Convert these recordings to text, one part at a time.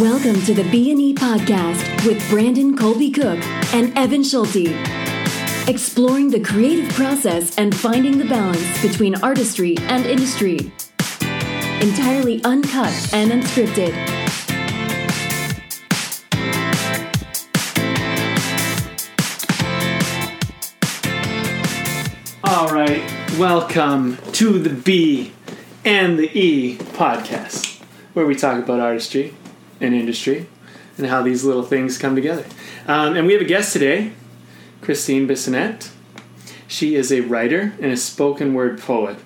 Welcome to the B&E podcast with Brandon Colby Cook and Evan Schulte. Exploring the creative process and finding the balance between artistry and industry. Entirely uncut and unscripted. All right, welcome to the B and the E podcast, where we talk about artistry and industry and how these little things come together. Um, and we have a guest today, Christine Bissonnette. She is a writer and a spoken word poet,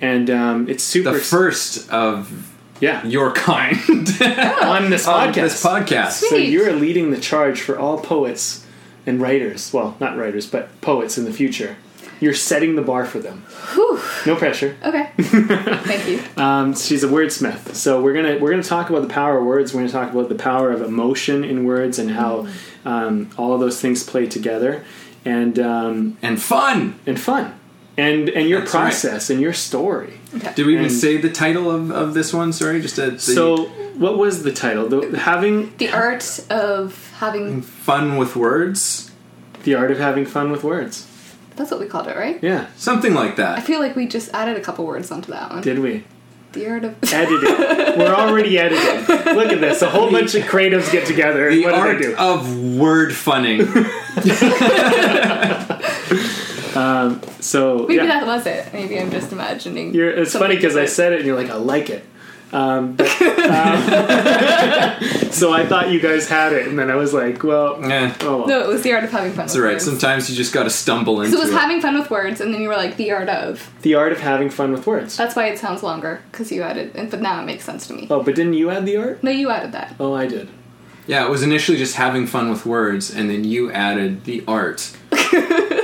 and um, it's super the first of yeah your kind on this podcast. on podcast. this podcast. So you're leading the charge for all poets and writers. Well, not writers, but poets in the future. You're setting the bar for them. Whew. No pressure. Okay. Thank you. Um, she's a wordsmith. So we're gonna we're gonna talk about the power of words. We're gonna talk about the power of emotion in words and how um, all of those things play together, and um, And fun. and fun, and and your That's right. process and your story. Did we even And- say the title of, of this one? Sorry, just a, the So what was the title? The, having The art of having. fun with words, the art of having fun with words. That's what we called it, right? Yeah, something like that. I that. feel like we just added a couple words onto that one. did we? The art of. Edited. We're already edited. Look at this. A whole bunch of creatives get together. and The what do art they do? of word funning. Um, so Maybe yeah. that was it. Maybe I'm just imagining. You're, it's funny something because I different. said it and you're like, I like it. Um, but, um, so I thought you guys had it, and then I was like, well, eh, oh, well. No, it was the art of having fun it's with alright. words. Sometimes you just got to stumble into So it was it. having fun with words, and then you were like, the art of. the art of having fun with words. That's why it sounds longer, because you added. and- But now it makes sense to me. Oh, but didn't you add the art? No, you added that. Oh, I did. yeah, it was initially just having fun with words, and then you added the art.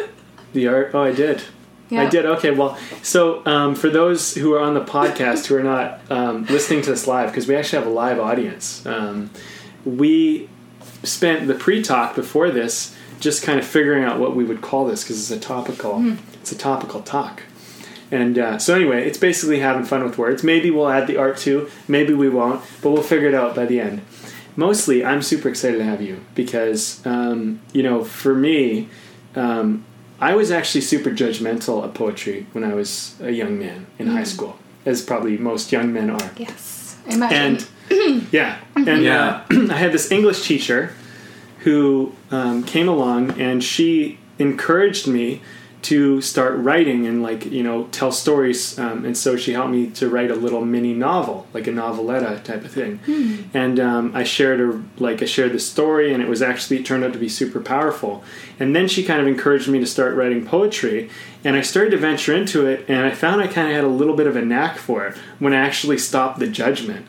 The art. Oh, I did. Yeah. I did. Okay. Well, so um, for those who are on the podcast who are not um, listening to this live, because we actually have a live audience, um, we spent the pre-talk before this just kind of figuring out what we would call this because it's a topical. It's a topical talk. And uh, so anyway, it's basically having fun with words. Maybe we'll add the art too. Maybe we won't, but we'll figure it out by the end. Mostly, I'm super excited to have you because um, you know, for me, um, I was actually super judgmental of poetry when I was a young man in high school, as probably most young men are. Yes. Imagine. And yeah, and Yeah. Uh, I had this English teacher who um, came along and she encouraged me to start writing and like you know tell stories um, and so she helped me to write a little mini novel like a noveletta type of thing. And um, i shared a like i shared the story and it was actually it turned out to be super powerful. And then she kind of encouraged me to start writing poetry and i started to venture into it and i found i kind of had a little bit of a knack for it when i actually stopped the judgment.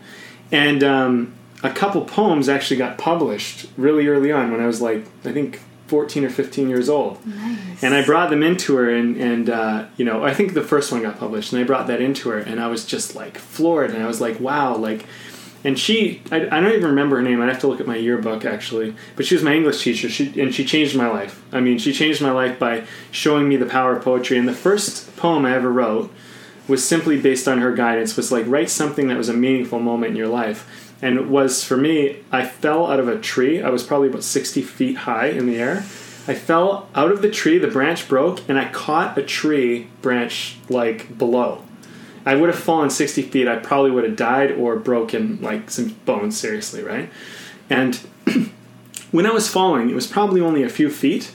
And um, a couple poems actually got published really early on when I was like, I think 14 or 15 years old. Nice. And I brought them into her, and, and uh, you know, I think the first one got published, and I brought that into her, and I was just like floored, and I was like, wow, like, and she, I, I don't even remember her name. I'd have to look at my yearbook actually, but she was my English teacher, she, and she changed my life. I mean, she changed my life by showing me the power of poetry. And the first poem I ever wrote was simply based on her guidance was like write something that was a meaningful moment in your life and it was for me i fell out of a tree i was probably about 60 feet high in the air i fell out of the tree the branch broke and i caught a tree branch like below i would have fallen 60 feet i probably would have died or broken like some bones seriously right and when i was falling it was probably only a few feet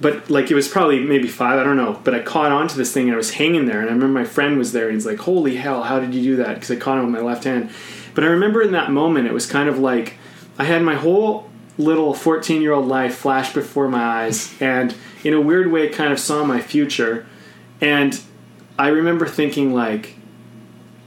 but like it was probably maybe five, I don't know. But I caught onto this thing and I was hanging there, and I remember my friend was there, and he's like, "Holy hell, how did you do that?" Because I caught him with my left hand. But I remember in that moment, it was kind of like I had my whole little 14 year old life flash before my eyes, and in a weird way, kind of saw my future. And I remember thinking like,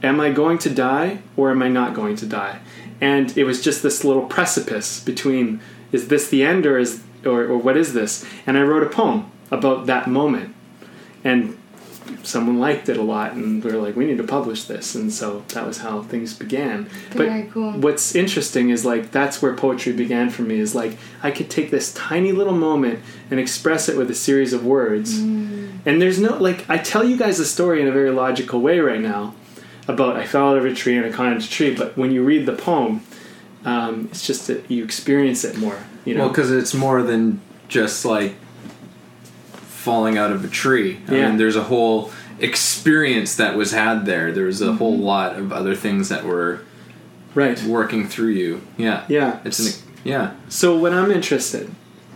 am I going to die or am I not going to die? And it was just this little precipice between is this the end or is or, or what is this? And I wrote a poem about that moment. And someone liked it a lot and we were like, we need to publish this and so that was how things began. Very but cool. what's interesting is like that's where poetry began for me is like I could take this tiny little moment and express it with a series of words. And there's no like I tell you guys a story in a very logical way right now about I fell out of a tree and I climbed a tree, but when you read the poem, Um, it's just that you experience it more. You know, Well, because it's more than just like falling out of a tree. I Yeah. mean, there's a whole experience that was had there. There was a whole Mm-hmm. lot of other things that were right? working through you. Yeah. Yeah. It's an yeah. So what I'm interested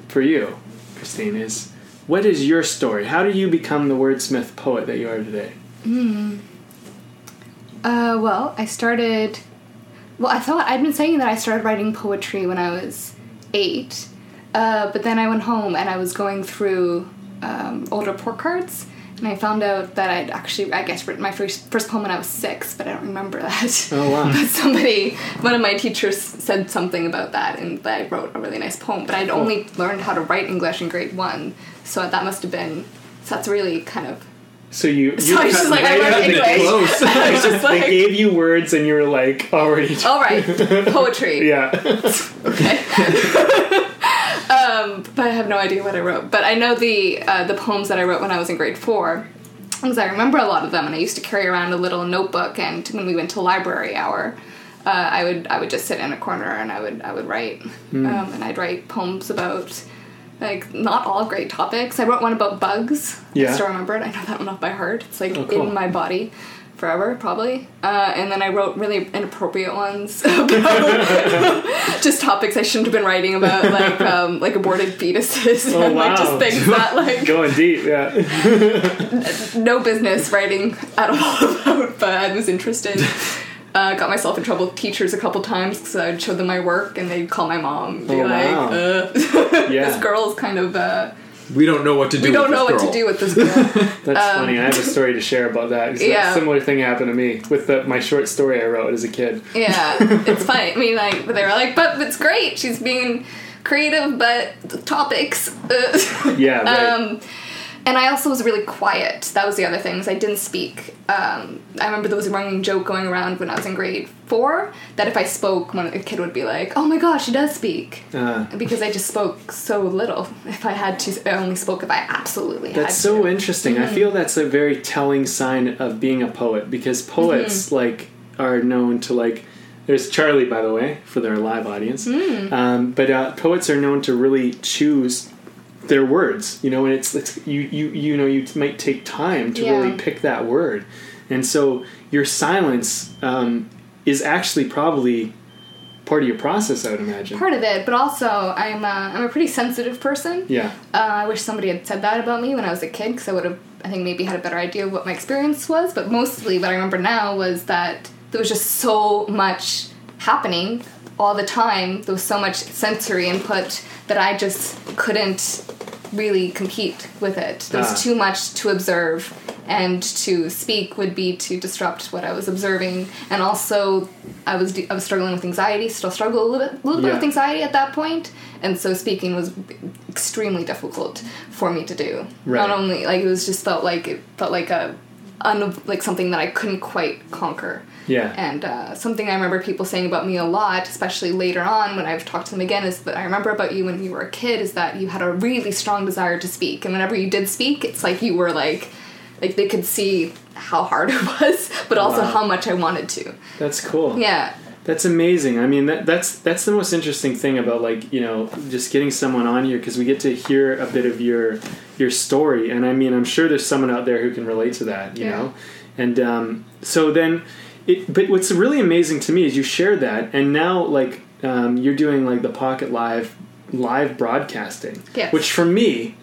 for you, Christine, is what is your story? How did you become the wordsmith poet that you are today? Uh, well, I started. Well, I thought I'd been saying that I started writing poetry when I was eight, uh, but then I went home and I was going through um, older report cards, and I found out that I'd actually, I guess, written my first first poem when I was six, but I don't remember that. Oh, wow. but somebody, one of my teachers, said something about that, and that I wrote a really nice poem. But I'd only learned how to write English in grade one, so that must have been. So that's really kind of. So you, So I was just like, I right wrote out of the- English. Close. I was just They gave you words and you were like already. all right, poetry. Yeah. Okay. Um, but I have no idea what I wrote. But I know the uh, the poems that I wrote when I was in grade four, because I remember a lot of them, and I used to carry around a little notebook. And when we went to library hour, uh, I would I would just sit in a corner and I would I would write, um, and I'd write poems about. Like not all great topics. I wrote one about bugs. Yeah. I still remember it. I know that one off by heart. It's like Oh, cool. in my body forever, probably. Uh, and then I wrote really inappropriate ones about just topics I shouldn't have been writing about, like um, like aborted fetuses Oh, and like wow. just things that like Going deep, yeah. no business writing at all about, but I was interested. Uh, got myself in trouble with teachers a couple times because I'd show them my work and they'd call my mom and be Oh, like, wow. uh, Yeah. "This girl's kind of uh, We don't know what to do. we don't with know this what girl. to do with this girl." That's funny. I have a story to share about that. Yeah. A similar thing happened to me with the, my short story I wrote as a kid. Yeah, it's funny. I mean, like, but they were like, but it's great. She's being creative, but topics. Uh. Yeah, right. Um, and I also was really quiet. That was the other thing. Is I didn't speak. Um, I remember there was a running joke going around when I was in grade four that if I spoke, one a kid would be like, "Oh my gosh, she does speak," Uh, because I just spoke so little. If I had to, I only spoke if I absolutely had That's so interesting. Mm-hmm. I feel that's a very telling sign of being a poet because poets Mm-hmm. like are known to like. There's Charlie, by the way, for their live audience. Mm. Um, but uh, poets are known to really choose their words. You know, and it's, it's you you you know you might take time to Yeah. really pick that word, and so your silence um, is actually probably part of your process. I would imagine. part of it, but also I'm a, I'm a pretty sensitive person. yeah. Uh, I wish somebody had said that about me when I was a kid because I would have, I think, maybe had a better idea of what my experience was. But mostly, what I remember now was that there was just so much happening all the time. There was so much sensory input that I just couldn't really compete with it. There was Ah. too much to observe, and to speak would be to disrupt what I was observing. And also, I was I was struggling with anxiety. Still struggle a little bit, a little bit Yeah. with anxiety at that point, and so speaking was extremely difficult for me to do. Right. Not only like it was just felt like it felt like a un, like something that I couldn't quite conquer. Yeah. And uh, something I remember people saying about me a lot, especially later on when I've talked to them again, is that I remember about you when you were a kid is that you had a really strong desire to speak, and whenever you did speak, it's like you were like, like they could see how hard it was, but also Wow. how much I wanted to. That's cool. Yeah. That's amazing. I mean, that, that's that's the most interesting thing about like you know just getting someone on here because we get to hear a bit of your your story, and I mean, I'm sure there's someone out there who can relate to that, you Yeah. know. And um, so then, it, but what's really amazing to me is you shared that, and now like um, you're doing like the Pocket Live live broadcasting, Yes. which for me.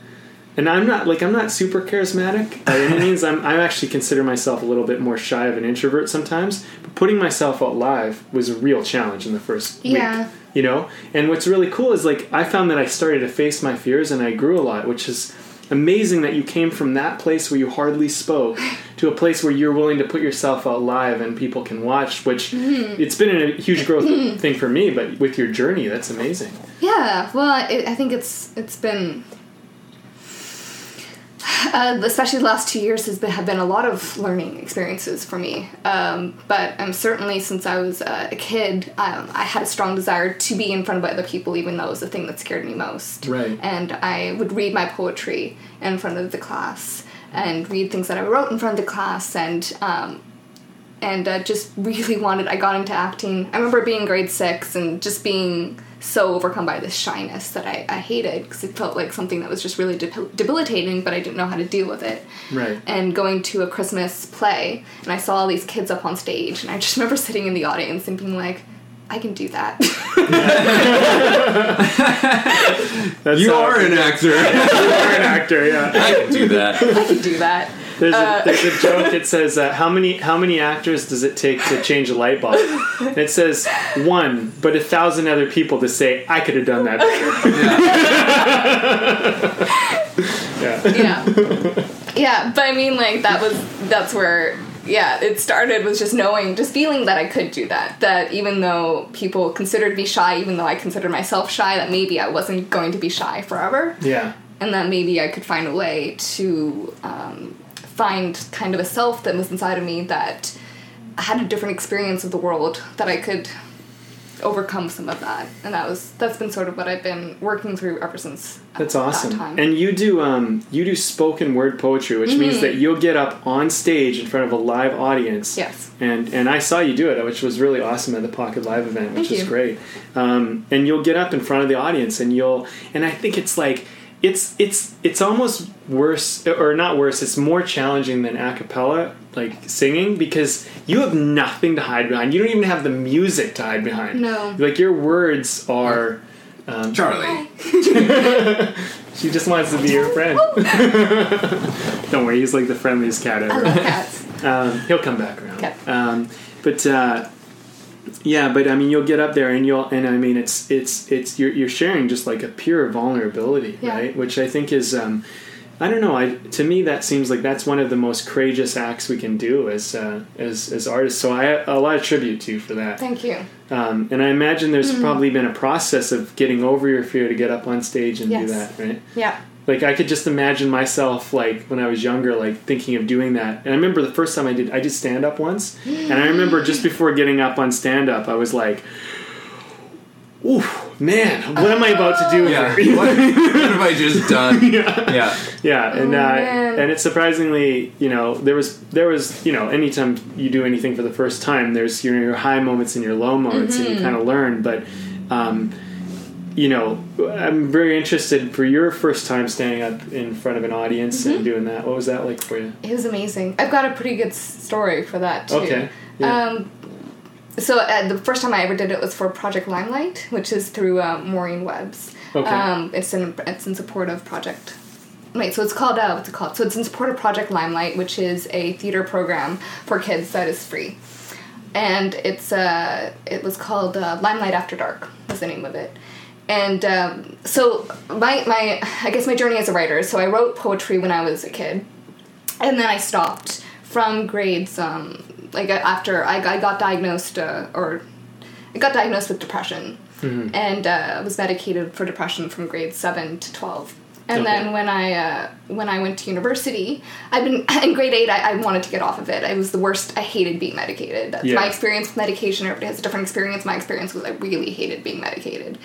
And I'm not like I'm not super charismatic by any means. I'm I actually consider myself a little bit more shy of an introvert sometimes. But putting myself out live was a real challenge in the first Yeah. week. You know? And what's really cool is like I found that I started to face my fears and I grew a lot, which is amazing that you came from that place where you hardly spoke to a place where you're willing to put yourself out live and people can watch, which Mm-hmm. it's been a huge growth thing for me, but with your journey, that's amazing. Yeah, well, it, I think it's it's been, uh, especially the last two years, has been have been a lot of learning experiences for me. Um, but um, certainly since I was uh, a kid, um, I had a strong desire to be in front of other people, even though it was the thing that scared me most. Right. And I would read my poetry in front of the class and read things that I wrote in front of the class and. Um, and uh, just really wanted. I got into acting. I remember being grade six and just being so overcome by this shyness that I, I hated because it felt like something that was just really debil- debilitating, but I didn't know how to deal with it. Right. And going to a Christmas play, and I saw all these kids up on stage, and I just remember sitting in the audience and being like, I can do that. That's You how- are an actor. you are an actor. Yeah. I can do that. I can do that. There's, Uh, a, there's a joke. that says, uh, "How many how many actors does it take to change a light bulb?" And it says one, but a thousand other people to say, "I could have done that better." yeah. yeah yeah but i mean like that was that's where yeah it started was just knowing just feeling that i could do that that even though people considered me shy even though i considered myself shy that maybe i wasn't going to be shy forever Yeah. and that maybe i could find a way to um, find kind of a self that was inside of me that had a different experience of the world that i could overcome some of that and that was that's been sort of what i've been working through ever since That's that awesome. time. And you do um, you do spoken word poetry, which means Mm-hmm. that you'll get up on stage in front of a live audience. Yes. And and I saw you do it, which was really awesome at the Pocket Live event, which Thank is you. great. Um, and you'll get up in front of the audience, and you'll and I think it's like it's it's it's almost worse or not worse. It's more challenging than a cappella like singing because you have nothing to hide behind. You don't even have the music to hide behind. No. Like your words are. Um, Charlie. she just wants to be your friend. Don't worry, he's like the friendliest cat ever i ever. love cats Um, he'll come back around. Okay. Um, but uh, yeah, but I mean, you'll get up there and you'll, and I mean, it's it's it's you're you're sharing just like a pure vulnerability, Yeah. right? Which I think is. Um, I don't know. I to me that seems like that's one of the most courageous acts we can do as uh, as as artists. So I a lot of tribute to you for that. thank you Um, and I imagine there's Mm-hmm. probably been a process of getting over your fear to get up on stage and do that, right? yeah Like I could just imagine myself like when I was younger, like thinking of doing that. And I remember the first time I did, I did stand up once, and I remember just before getting up on stand up, I was like, "Ooh, man, what am I about to do Yeah. here?" What, what have I just done? Yeah. Yeah, and Oh, uh, and it's surprisingly, you know, there was there was, you know, anytime you do anything for the first time, there's your, your high moments and your low moments, and you Mm-hmm. kind of learn. But, um, you know, I'm very interested for your first time standing up in front of an audience Mm-hmm. and doing that. What was that like for you? It was amazing. I've got a pretty good story for that too. Okay, yeah. Um, so uh, the first time I ever did it was for Project Limelight, which is through uh, Maureen Webb's. Okay. Um, it's in it's in support of Project. Wait, so it's called uh, what's it called? So it's in support of Project Limelight, which is a theater program for kids that is free, and it's uh it was called uh, Limelight After Dark was the name of it. And um, so my my I guess my journey as a writer. So I wrote poetry when I was a kid, and then I stopped from grades um, like after I got, I got diagnosed uh, or I got diagnosed with depression and uh, was medicated for depression from grade seven to twelve. And Okay. then when I uh, when I went to university, I've been in grade eight. I, I wanted to get off of it. I was the worst. I hated being medicated. That's Yeah. my experience with medication. Everybody has a different experience. My experience was I really hated being medicated.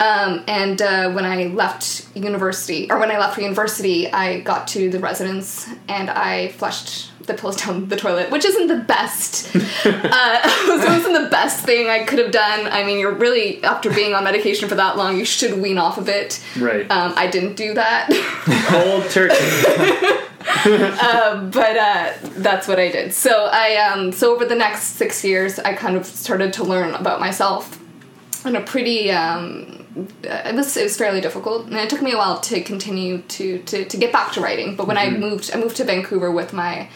Um, and uh, when I left university, or when I left for university, I got to the residence and I flushed the pills down the toilet, which isn't the best. uh, it wasn't the best thing I could have done. I mean, you're really after being on medication for that long, you should wean off of it. Right. Um, I didn't do that, Cold turkey. but uh, that's what I did. So I, um, so over the next six years, I kind of started to learn about myself in a pretty um, uh, it was it was fairly difficult, and it took me a while to continue to to, to get back to writing. But when I moved, I moved to Vancouver with my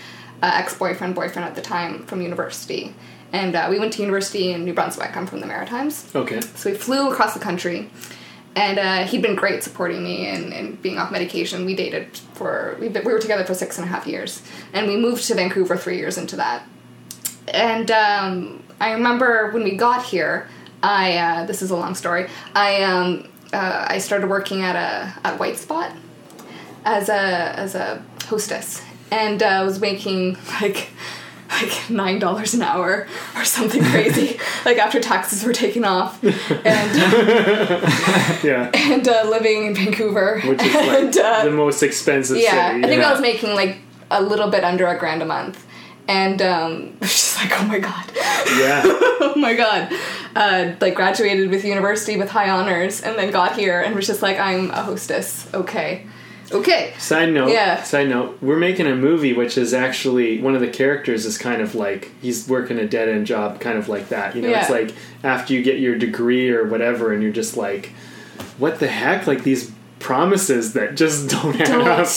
uh, ex boyfriend boyfriend at the time from university, and uh, we went to university in New Brunswick. I'm from the Maritimes, Okay. so we flew across the country. And uh, he'd been great supporting me and, and being off medication. We dated for, we, we were together for six and a half years. And we moved to Vancouver three years into that and um, I remember when we got here, I uh, this is a long story. I um, uh, I started working at a at White Spot as a as a hostess, and uh, was making like like nine dollars an hour or something crazy. like after taxes were taken off, and Yeah. and uh, living in Vancouver, Which is and, uh, the most expensive yeah, city. I think yeah. I was making like a little bit under a grand a month, and um, just like, oh my god, Yeah. oh my god. Uh, like graduated with university with high honors, and then got here and was just like, I'm a hostess. Okay, okay. Side note. Yeah. Side note. We're making a movie which is actually one of the characters is kind of like he's working a dead end job, kind of like that. You know, it's like after you get your degree or whatever, and you're just like, what the heck? Like these promises that just don't add Don't. up.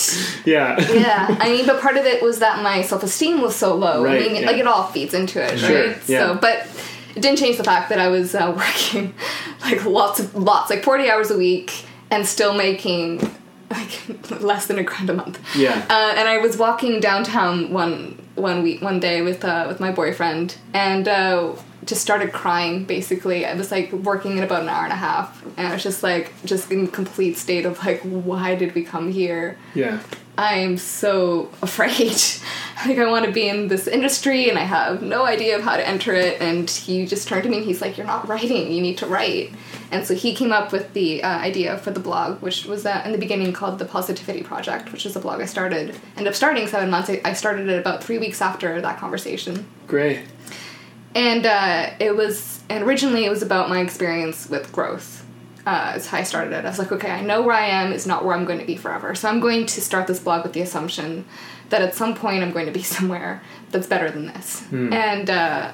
Yeah. yeah, I mean, but part of it was that my self esteem was so low. Right, I mean, yeah. like it all feeds into it, Sure, right? yeah. So, but it didn't change the fact that I was uh, working like lots of lots, like forty hours a week, and still making like less than a grand a month. Yeah. Uh, and I was walking downtown one one week one day with uh, with my boyfriend, and uh, just started crying. Basically, I was like working in about an hour and a half, and I was just like just in complete state of like, why did we come here? yeah. I'm so afraid. like I want to be in this industry and I have no idea of how to enter it. And he just turned to me and he's like, "You're not writing. You need to write." And so he came up with the uh, idea for the blog, which was uh, in the beginning called the Positivity Project, which is a blog I started. Ended up starting seven months. I I started it about three weeks after that conversation Great. And uh, it was and originally it was about my experience with growth uh, is how i started it. I was like okay i know where i am. Is not where i'm going to be forever. So i'm going to start this blog with the assumption that at some point i'm going to be somewhere that's better than this. And uh,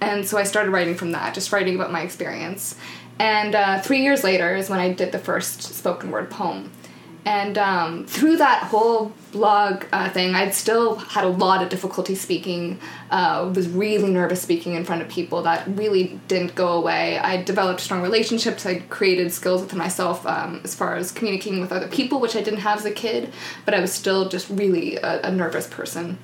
and so i started writing from that just writing about my experience. And uh, three years later is when i did the first spoken word poem and um, through that whole blog uh, thing, I'd still had a lot of difficulty speaking. Uh, was really nervous speaking in front of people. That really didn't go away. I developed strong relationships. I created skills within myself um, as far as communicating with other people, which I didn't have as a kid. But I was still just really a, a nervous person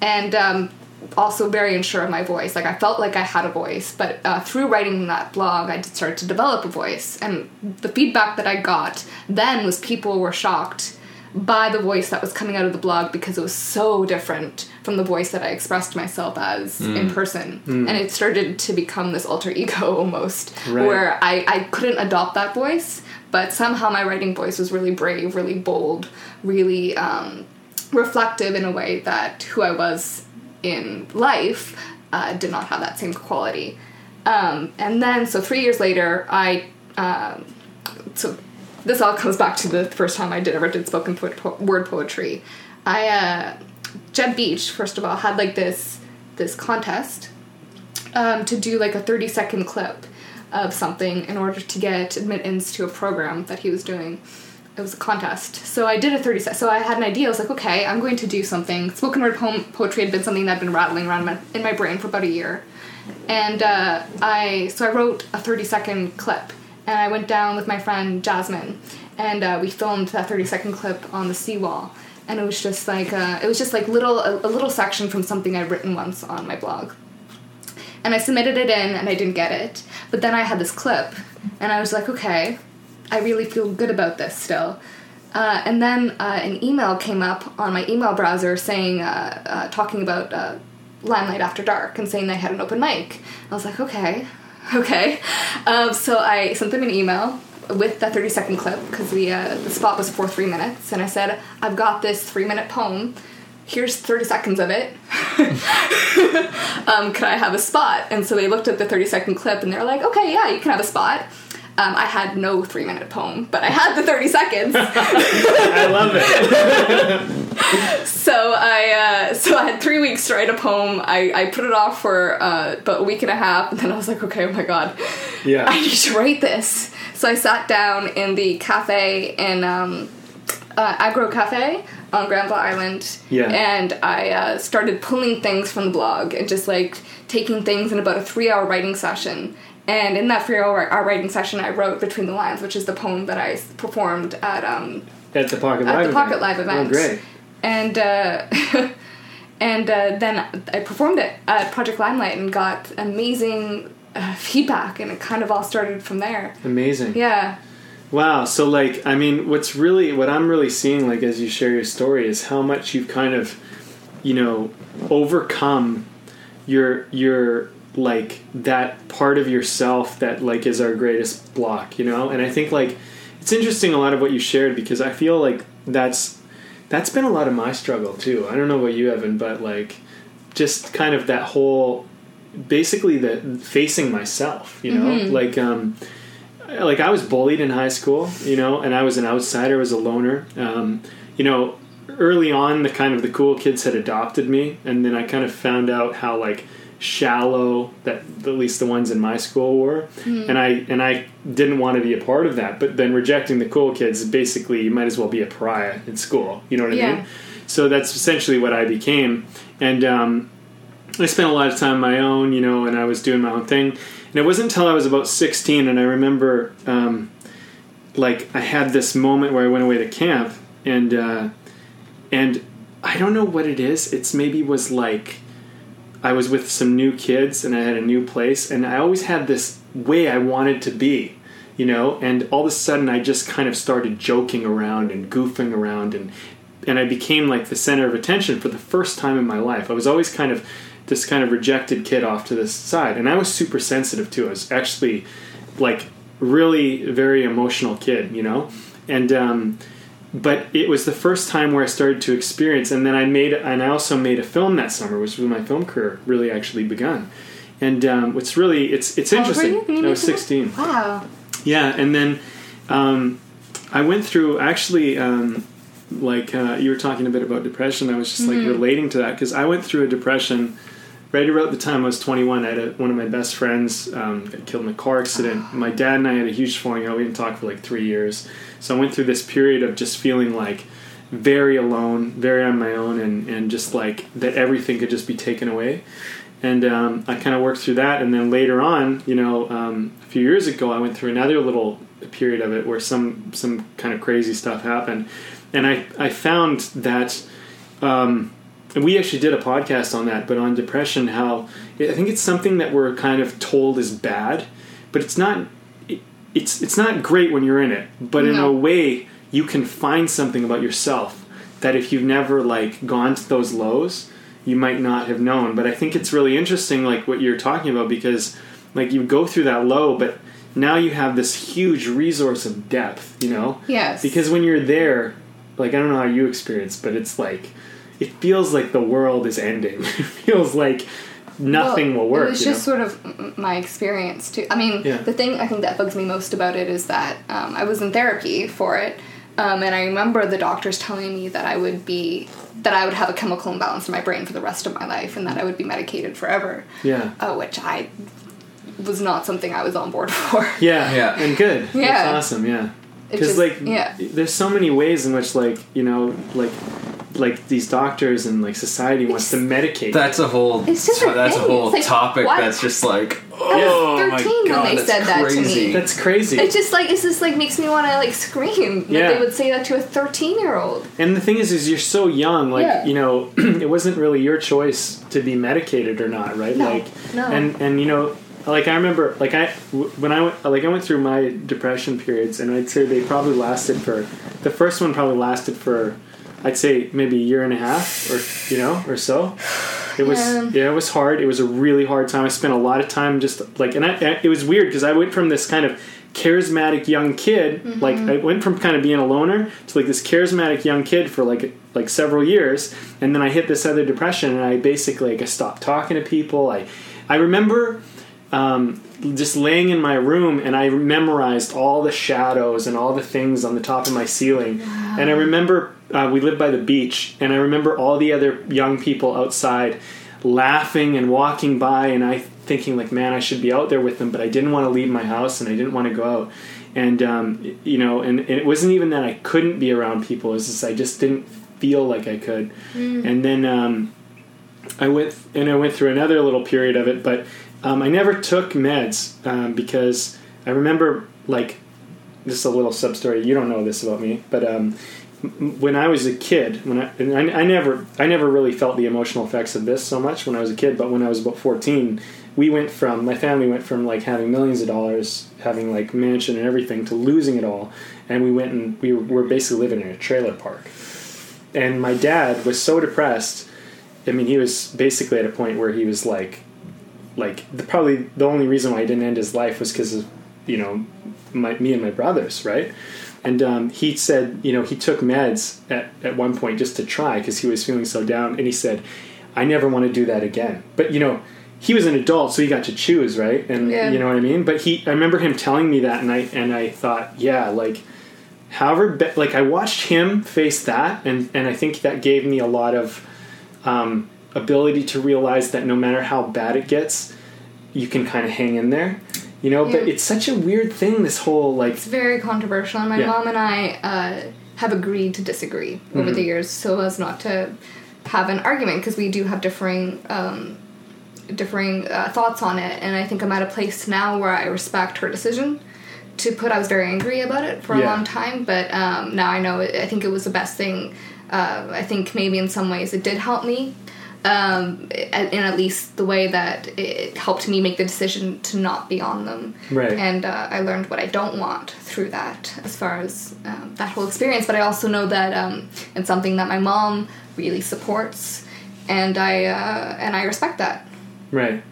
and um, also very unsure of my voice. Like I felt like I had a voice, but uh, through writing that blog, I did start to develop a voice. And the feedback that I got then was people were shocked by the voice that was coming out of the blog because it was so different from the voice that I expressed myself as in person. And it started to become this alter ego almost, Right. where I, I couldn't adopt that voice, but somehow my writing voice was really brave, really bold, really um, reflective in a way that who I was in life uh, did not have that same quality. Um, and then, so three years later, I um, so this all comes back to the first time I did ever did spoken po- word poetry. I uh, Jeb Beach first of all had like this this contest um, to do like a 30 second clip of something in order to get admittance to a program that he was doing. It was a contest. So I did a 30 sec. So I had an idea. I was like, okay, I'm going to do something. Spoken word poem poetry had been something that had been rattling around my, in my brain for about a year. And uh, I so I wrote a 30 second clip and I went down with my friend Jasmine and uh, we filmed that 30 second clip on the seawall. And it was just like uh, it was just like little a, a little section from something I'd written once on my blog and I submitted it in and I didn't get it. But then I had this clip and I was like, okay, I really feel good about this still. Uh, and then uh, an email came up on my email browser saying, uh, uh, talking about uh, Limelight After Dark and saying they had an open mic. I was like, okay, okay. Um, so I sent them an email with that 30 second clip because the, uh, the spot was for three minutes. And I said, I've got this three minute poem. Here's 30 seconds of it. um, could I have a spot? And so they looked at the 30 second clip and they're like, okay, yeah, you can have a spot. Um, I had no three minute poem, but I had the 30 seconds. I love it. so I uh, so I had three weeks to write a poem. I, I put it off for uh, about a week and a half, and then I was like, okay, oh my god, Yeah. I need to write this. So I sat down in the cafe in um, uh, Agro Cafe on Granville Island, Yeah. and I uh, started pulling things from the blog and just like taking things in about a three hour writing session. And in that free hour writing session, I wrote Between the Lines, which is the poem that I performed at um, At the Pocket at Live the event. Live event. Oh, great. And uh, and uh, then I performed it at Project Limelight and got amazing uh, feedback, and it kind of all started from there. Amazing. Yeah, Wow. So, like, I mean, what's really, what I'm really seeing, like, as you share your story, is how much you've kind of, you know, overcome your, your, like, that part of yourself that, like, is our greatest block, you know? And I think, like, it's interesting a lot of what you shared because I feel like that's, that's been a lot of my struggle too. I don't know about you, Evan, but like just kind of that whole basically the facing myself, you know, like um, like I was bullied in high school, you know, and I was an outsider, I was a loner. Um, you know, early on, the kind of the cool kids had adopted me, and then I kind of found out how like shallow that at least the ones in my school were, and I and I didn't want to be a part of that. But then rejecting the cool kids, basically, you might as well be a pariah in school. You know what I mean? So that's essentially what I became, and um, I spent a lot of time on my own, you know, and I was doing my own thing. And it wasn't until I was about 16, and I remember, um, like, I had this moment where I went away to camp, and uh, and I don't know what it is. It's maybe was like I was with some new kids, and I had a new place, and I always had this way I wanted to be, you know. And all of a sudden, I just kind of started joking around and goofing around, and and I became like the center of attention for the first time in my life. I was always kind of this kind of rejected kid off to the side, and I was super sensitive too. I was actually like really very emotional kid, you know, and um, but it was the first time where I started to experience, and then I made and I also made a film that summer, which was when my film career really actually begun. And um, what's really it's it's How old were interesting. I was sixteen. Wow. Yeah, and then um, I went through actually, um, like uh, you were talking a bit about depression. I was just like relating to that because I went through a depression right about the time I was 21. I had a, one of my best friends um, got killed in a car accident. My dad and I had a huge falling out. We didn't talk for like three years. So I went through this period of just feeling like very alone, very on my own, and, and just like that everything could just be taken away and um, I kind of worked through that. And then later on, you know, um, a few years ago, I went through another little period of it where some some kind of crazy stuff happened, and I I found that. Um, and we actually did a podcast on that, but on depression, how I think it's something that we're kind of told is bad, but it's not. It, it's it's not great when you're in it, but in a way, you can find something about yourself that if you've never like gone to those lows, you might not have known. But I think it's really interesting, like what you're talking about, because like you go through that low, but now you have this huge resource of depth, you know? Yes. Because when you're there, like I don't know how you experience, but it's like it feels like the world is ending. it feels like nothing Well, will work. It was you just know? sort of my experience too. I mean, Yeah. the thing I think that bugs me most about it is that um, I was in therapy for it, um, and I remember the doctors telling me that I would be that I would have a chemical imbalance in my brain for the rest of my life, and that I would be medicated forever. yeah. Uh, which I was not something I was on board for. Yeah, Yeah. and good. Yeah. That's awesome. Yeah, It because like, yeah. there's so many ways in which like you know like like these doctors and like society wants to medicate. That's a whole. It's just a that's a whole like, topic. what? That's just like. I was Oh my 13 when God, they that's said that to crazy. me. That's crazy. It just like it's just like makes me want to like scream that Yeah. they would say that to a 13 year old. And the thing is, is you're so young. Like Yeah. you know, it wasn't really your choice to be medicated or not, right? No, like, no. and and you know, like I remember, like I when I went, like I went through my depression periods, and I'd say they probably lasted for the first one probably lasted for, I'd say maybe a year and a half, or you know, or so. It was Yeah. yeah, it was hard. It was a really hard time. I spent a lot of time just like, and I, it was weird because I went from this kind of charismatic young kid, Mm-hmm. like I went from kind of being a loner to like this charismatic young kid for like like several years, and then I hit this other depression, and I basically like I stopped talking to people. I I remember um, just laying in my room and I memorized all the shadows and all the things on the top of my ceiling. And I remember uh, we lived by the beach, and I remember all the other young people outside laughing and walking by, and I thinking like, man, I should be out there with them, but I didn't want to leave my house and I didn't want to go out. And um, you know, and, and it wasn't even that I couldn't be around people; it was just I just didn't feel like I could. And then um, I went and I went through another little period of it, but um, I never took meds um, because I remember like this is a little sub story. You don't know this about me, but um, m- when I was a kid, when I, and I I never I never really felt the emotional effects of this so much when I was a kid, but when I was about fourteen, we went from my family went from like having millions of dollars, having like mansion and everything, to losing it all, and we went and we were basically living in a trailer park. And my dad was so depressed. I mean, he was basically at a point where he was like, like the, probably the only reason why he didn't end his life was because of you know my me and my brothers, right? And um, he said, you know, he took meds at, at one point just to try because he was feeling so down. And he said, I never want to do that again. But, you know, he was an adult, so he got to choose, right? And Yeah. you know what I mean? But he, I remember him telling me that, and I, and I thought, yeah, like, however, be- like, I watched him face that, and, and I think that gave me a lot of um, ability to realize that no matter how bad it gets, you can kind of hang in there. You know, but it's such a weird thing, this whole, like, It's very controversial, and my Yeah. mom and I uh, have agreed to disagree over Mm-hmm. the years so as not to have an argument because we do have differing um, differing uh, thoughts on it. And I think I'm at a place now where I respect her decision. To put, I was very angry about it for a long time, but um, now I know. It, I think it was the best thing. Uh, I think maybe in some ways it did help me, um, in at least the way that it helped me make the decision to not be on them Right. and uh, I learned what I don't want through that, as far as um, that whole experience. But I also know that um, it's something that my mom really supports, and I uh, and I respect that. Right.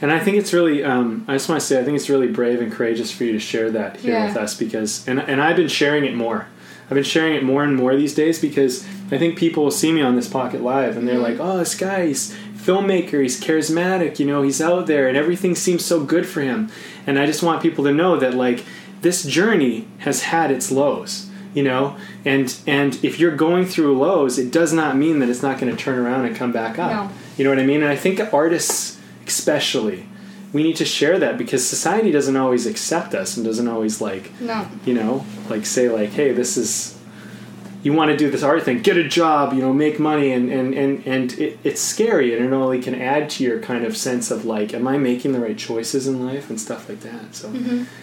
And I think it's really, um, I just want to say, I think it's really brave and courageous for you to share that here Yeah. with us because, and, and I've been sharing it more. I've been sharing it more and more these days because I think people will see me on this Pocket Live and they're mm-hmm. like, oh, this guy, he's filmmaker, he's charismatic, you know, he's out there and everything seems so good for him. And I just want people to know that, like, this journey has had its lows. You know, and and if you're going through lows, it does not mean that it's not going to turn around and come back up. No. You know what I mean? And I think artists, especially, we need to share that because society doesn't always accept us and doesn't always like, No, you know, like say like, hey, this is you want to do this art thing, get a job, you know, make money, and and and and it, it's scary, and it only can add to your kind of sense of like, am I making the right choices in life and stuff like that. So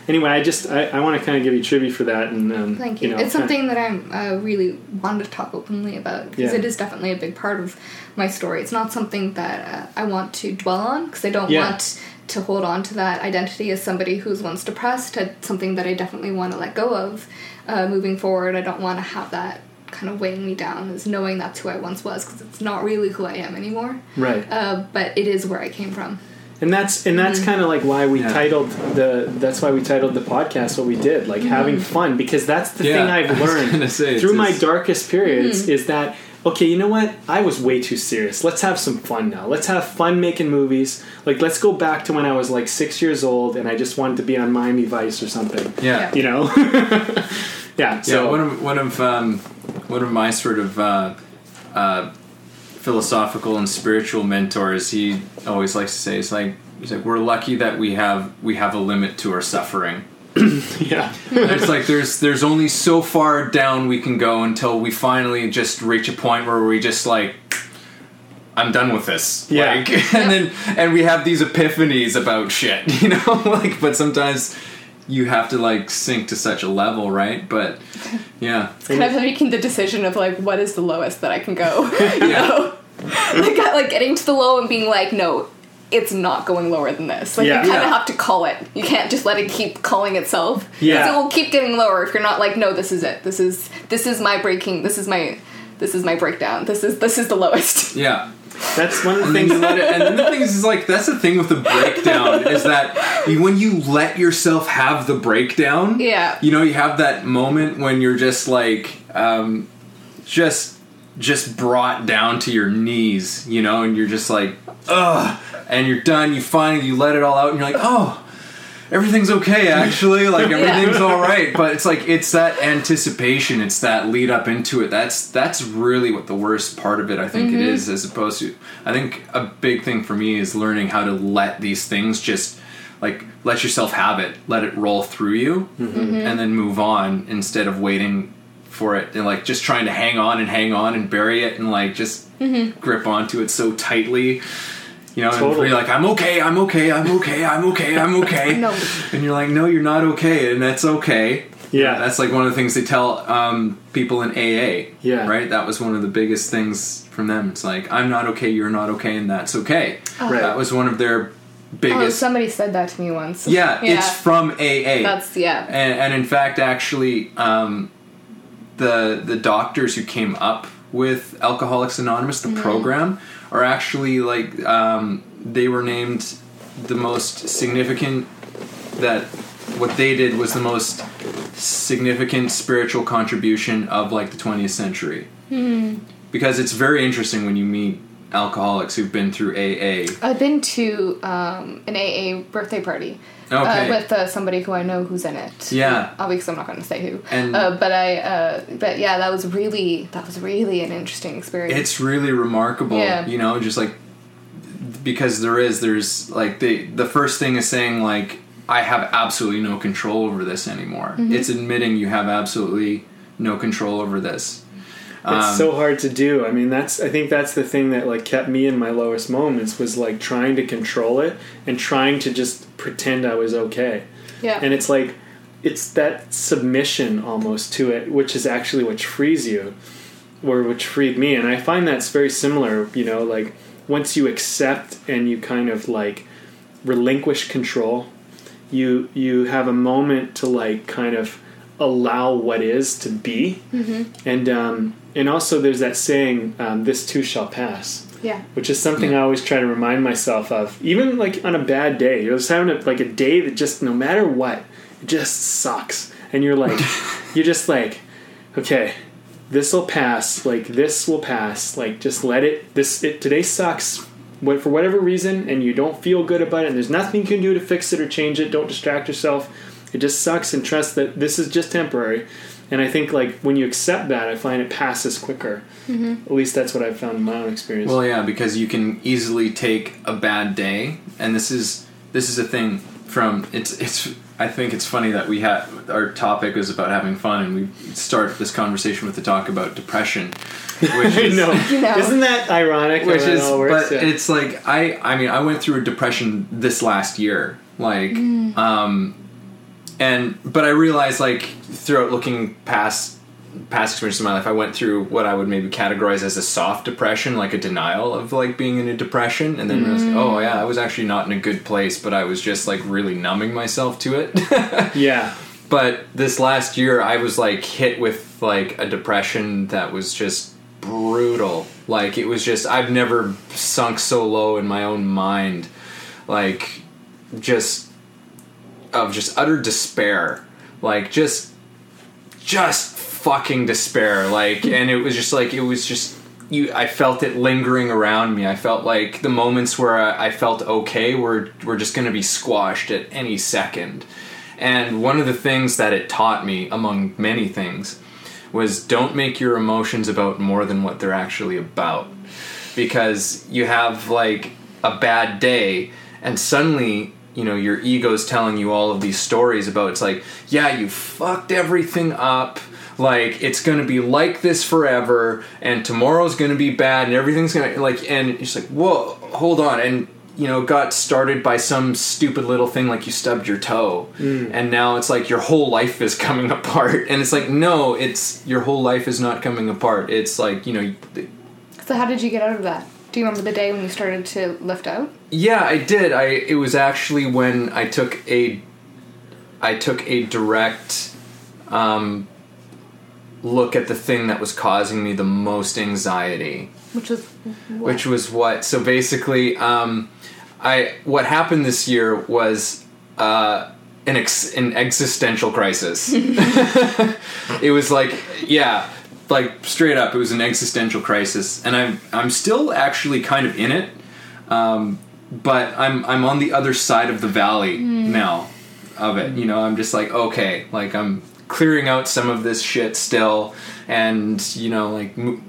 anyway, I just I, I want to kind of give you tribute for that, and um, thank you. know, it's something that I'm uh, really wanted to talk openly about because Yeah. it is definitely a big part of my story. It's not something that uh, I want to dwell on because I don't Yeah. want to hold on to that identity as somebody who's once depressed. It's something that I definitely want to let go of uh, moving forward. I don't want to have that kind of weighing me down as knowing that's who I once was because it's not really who I am anymore. right. Uh, but it is where I came from. and that's and that's kind of like why we Yeah. titled the that's why we titled the podcast what we did like having fun because that's the Yeah, thing i've learned say, through my darkest periods is that okay you know what? I was way too serious. Let's have some fun now. Let's have fun making movies. Like let's go back to when i was like six years old and i just wanted to be on miami vice or something. Yeah. you know? Yeah so yeah, one of one of um, one of my sort of uh, uh, philosophical and spiritual mentors, he always likes to say, "It's like he's like we're lucky that we have we have a limit to our suffering." yeah it's like there's there's only so far down we can go until we finally just reach a point where we just like I'm done with this. Yeah. Like, and then and we have these epiphanies about shit, you know? like but sometimes you have to like sink to such a level, right? But yeah. It's kind of making the decision of like what is the lowest that I can go. you know, like like getting to the low and being like, no, it's not going lower than this. Like Yeah. you kind of Yeah. have to call it. You can't just let it keep calling itself. Yeah. 'Cause it will keep getting lower if you're not like, no, this is it. This is this is my breaking. This is my this is my breakdown. This is this is the lowest. Yeah. that's one of the things you it, and then the thing is, is like that's the thing with the breakdown is that you, when you let yourself have the breakdown, Yeah. you know, you have that moment when you're just like, um, just, just brought down to your knees, you know, and you're just like, ugh, and you're done. You finally you let it all out, and you're like, oh. Everything's okay, actually. Like everything's all right, but it's like it's that anticipation, it's that lead up into it. That's that's really what the worst part of it, I think, it mm-hmm. is, as opposed to. I think a big thing for me is learning how to let these things just like let yourself have it, let it roll through you, mm-hmm. Mm-hmm. and then move on instead of waiting for it and like just trying to hang on and hang on and bury it and like just grip onto it so tightly. You know, Totally. and you're like, I'm okay, I'm okay, I'm okay, I'm okay, I'm okay. No. And you're like, no, you're not okay, and that's okay. Yeah. That's like one of the things they tell um, people in AA. Yeah. Right? That was one of the biggest things from them. It's like, I'm not okay, you're not okay, and that's okay. Oh. Right. That was one of their biggest. Oh, biggest. somebody said that to me once. yeah, it's from AA. that's yeah. and, and in fact, actually, um, the the doctors who came up with Alcoholics Anonymous, Mm-hmm. the program, are actually like um, they were named the most significant that what they did was the most significant spiritual contribution of like the 20th century. Because it's very interesting when you meet alcoholics who've been through AA. I've been to um, an AA birthday party Okay. uh, with uh, somebody who I know who's in it. Yeah. obviously I'm not going to say who. And- uh, but I, uh, but yeah, that was really that was really an interesting experience. It's really remarkable, Yeah. you know, just like because there is there's like the the first thing is saying like I have absolutely no control over this anymore. Mm-hmm. It's admitting you have absolutely no control over this. It's Um, so hard to do. I mean, that's I think that's the thing that like kept me in my lowest moments was like trying to control it and trying to just pretend I was okay. yeah, And it's like it's that submission almost to it, which is actually what frees you, or which freed me. And I find that's very similar. You know, like once you accept and you kind of like relinquish control, you you have a moment to like kind of allow what is to be. And um, and also there's that saying, um, "This too shall pass." yeah, which is something Yeah. I always try to remind myself of. Even like on a bad day, you're just having a, like a day that just no matter what, it just sucks, and you're like, you're just like, okay, this will pass. Like this will pass. Like just let it. This it, today sucks. What for whatever reason, and you don't feel good about it, and there's nothing you can do to fix it or change it. Don't distract yourself. It just sucks, and trust that this is just temporary. And I think like when you accept that, I find it passes quicker. At least that's what I've found in my own experience. Well, yeah, because you can easily take a bad day, and this is this is a thing from it's it's. I think it's funny that we had our topic was about having fun, and we start this conversation with the talk about depression, which is know. You know. Isn't that ironic? which that is all works? but Yeah. it's like i i mean i went through a depression this last year like Mm. um and but i realized like throughout looking past past experiences in my life i went through what i would maybe categorize as a soft depression like a denial of like being in a depression. And then realized mm. oh yeah i was actually not in a good place but i was just like really numbing myself to it. Yeah. but this last year i was like hit with like a depression that was just brutal. Like it was just i've never sunk so low in my own mind. Like just of just utter despair. Like just just fucking despair. Like and it was just like it was just you i felt it lingering around me. I felt like the moments where i, I felt okay were were just going to be squashed at any second. And one of the things that it taught me among many things was don't make your emotions about more than what they're actually about. Because you have like a bad day and suddenly you know your ego's telling you all of these stories about it's like yeah you fucked everything up. Like it's going to be like this forever and tomorrow's going to be bad and everything's going to like and it's like whoa hold on. And you know got started by some stupid little thing like you stubbed your toe. Mm. And now it's like your whole life is coming apart. And it's like no it's your whole life is not coming apart. It's like you know So how did you get out of that? Do you remember the day when you started to lift out? Yeah, I did. I it was actually when I took a I took a direct um, look at the thing that was causing me the most anxiety, Which was what? which was what. So basically, um, I what happened this year was uh, an ex, an existential crisis. it was like yeah. Like straight up, it was an existential crisis, and I'm I'm still actually kind of in it um, but I'm I'm on the other side of the valley now of it. You know, I'm just like okay, like I'm clearing out some of this shit still, and you know, like m-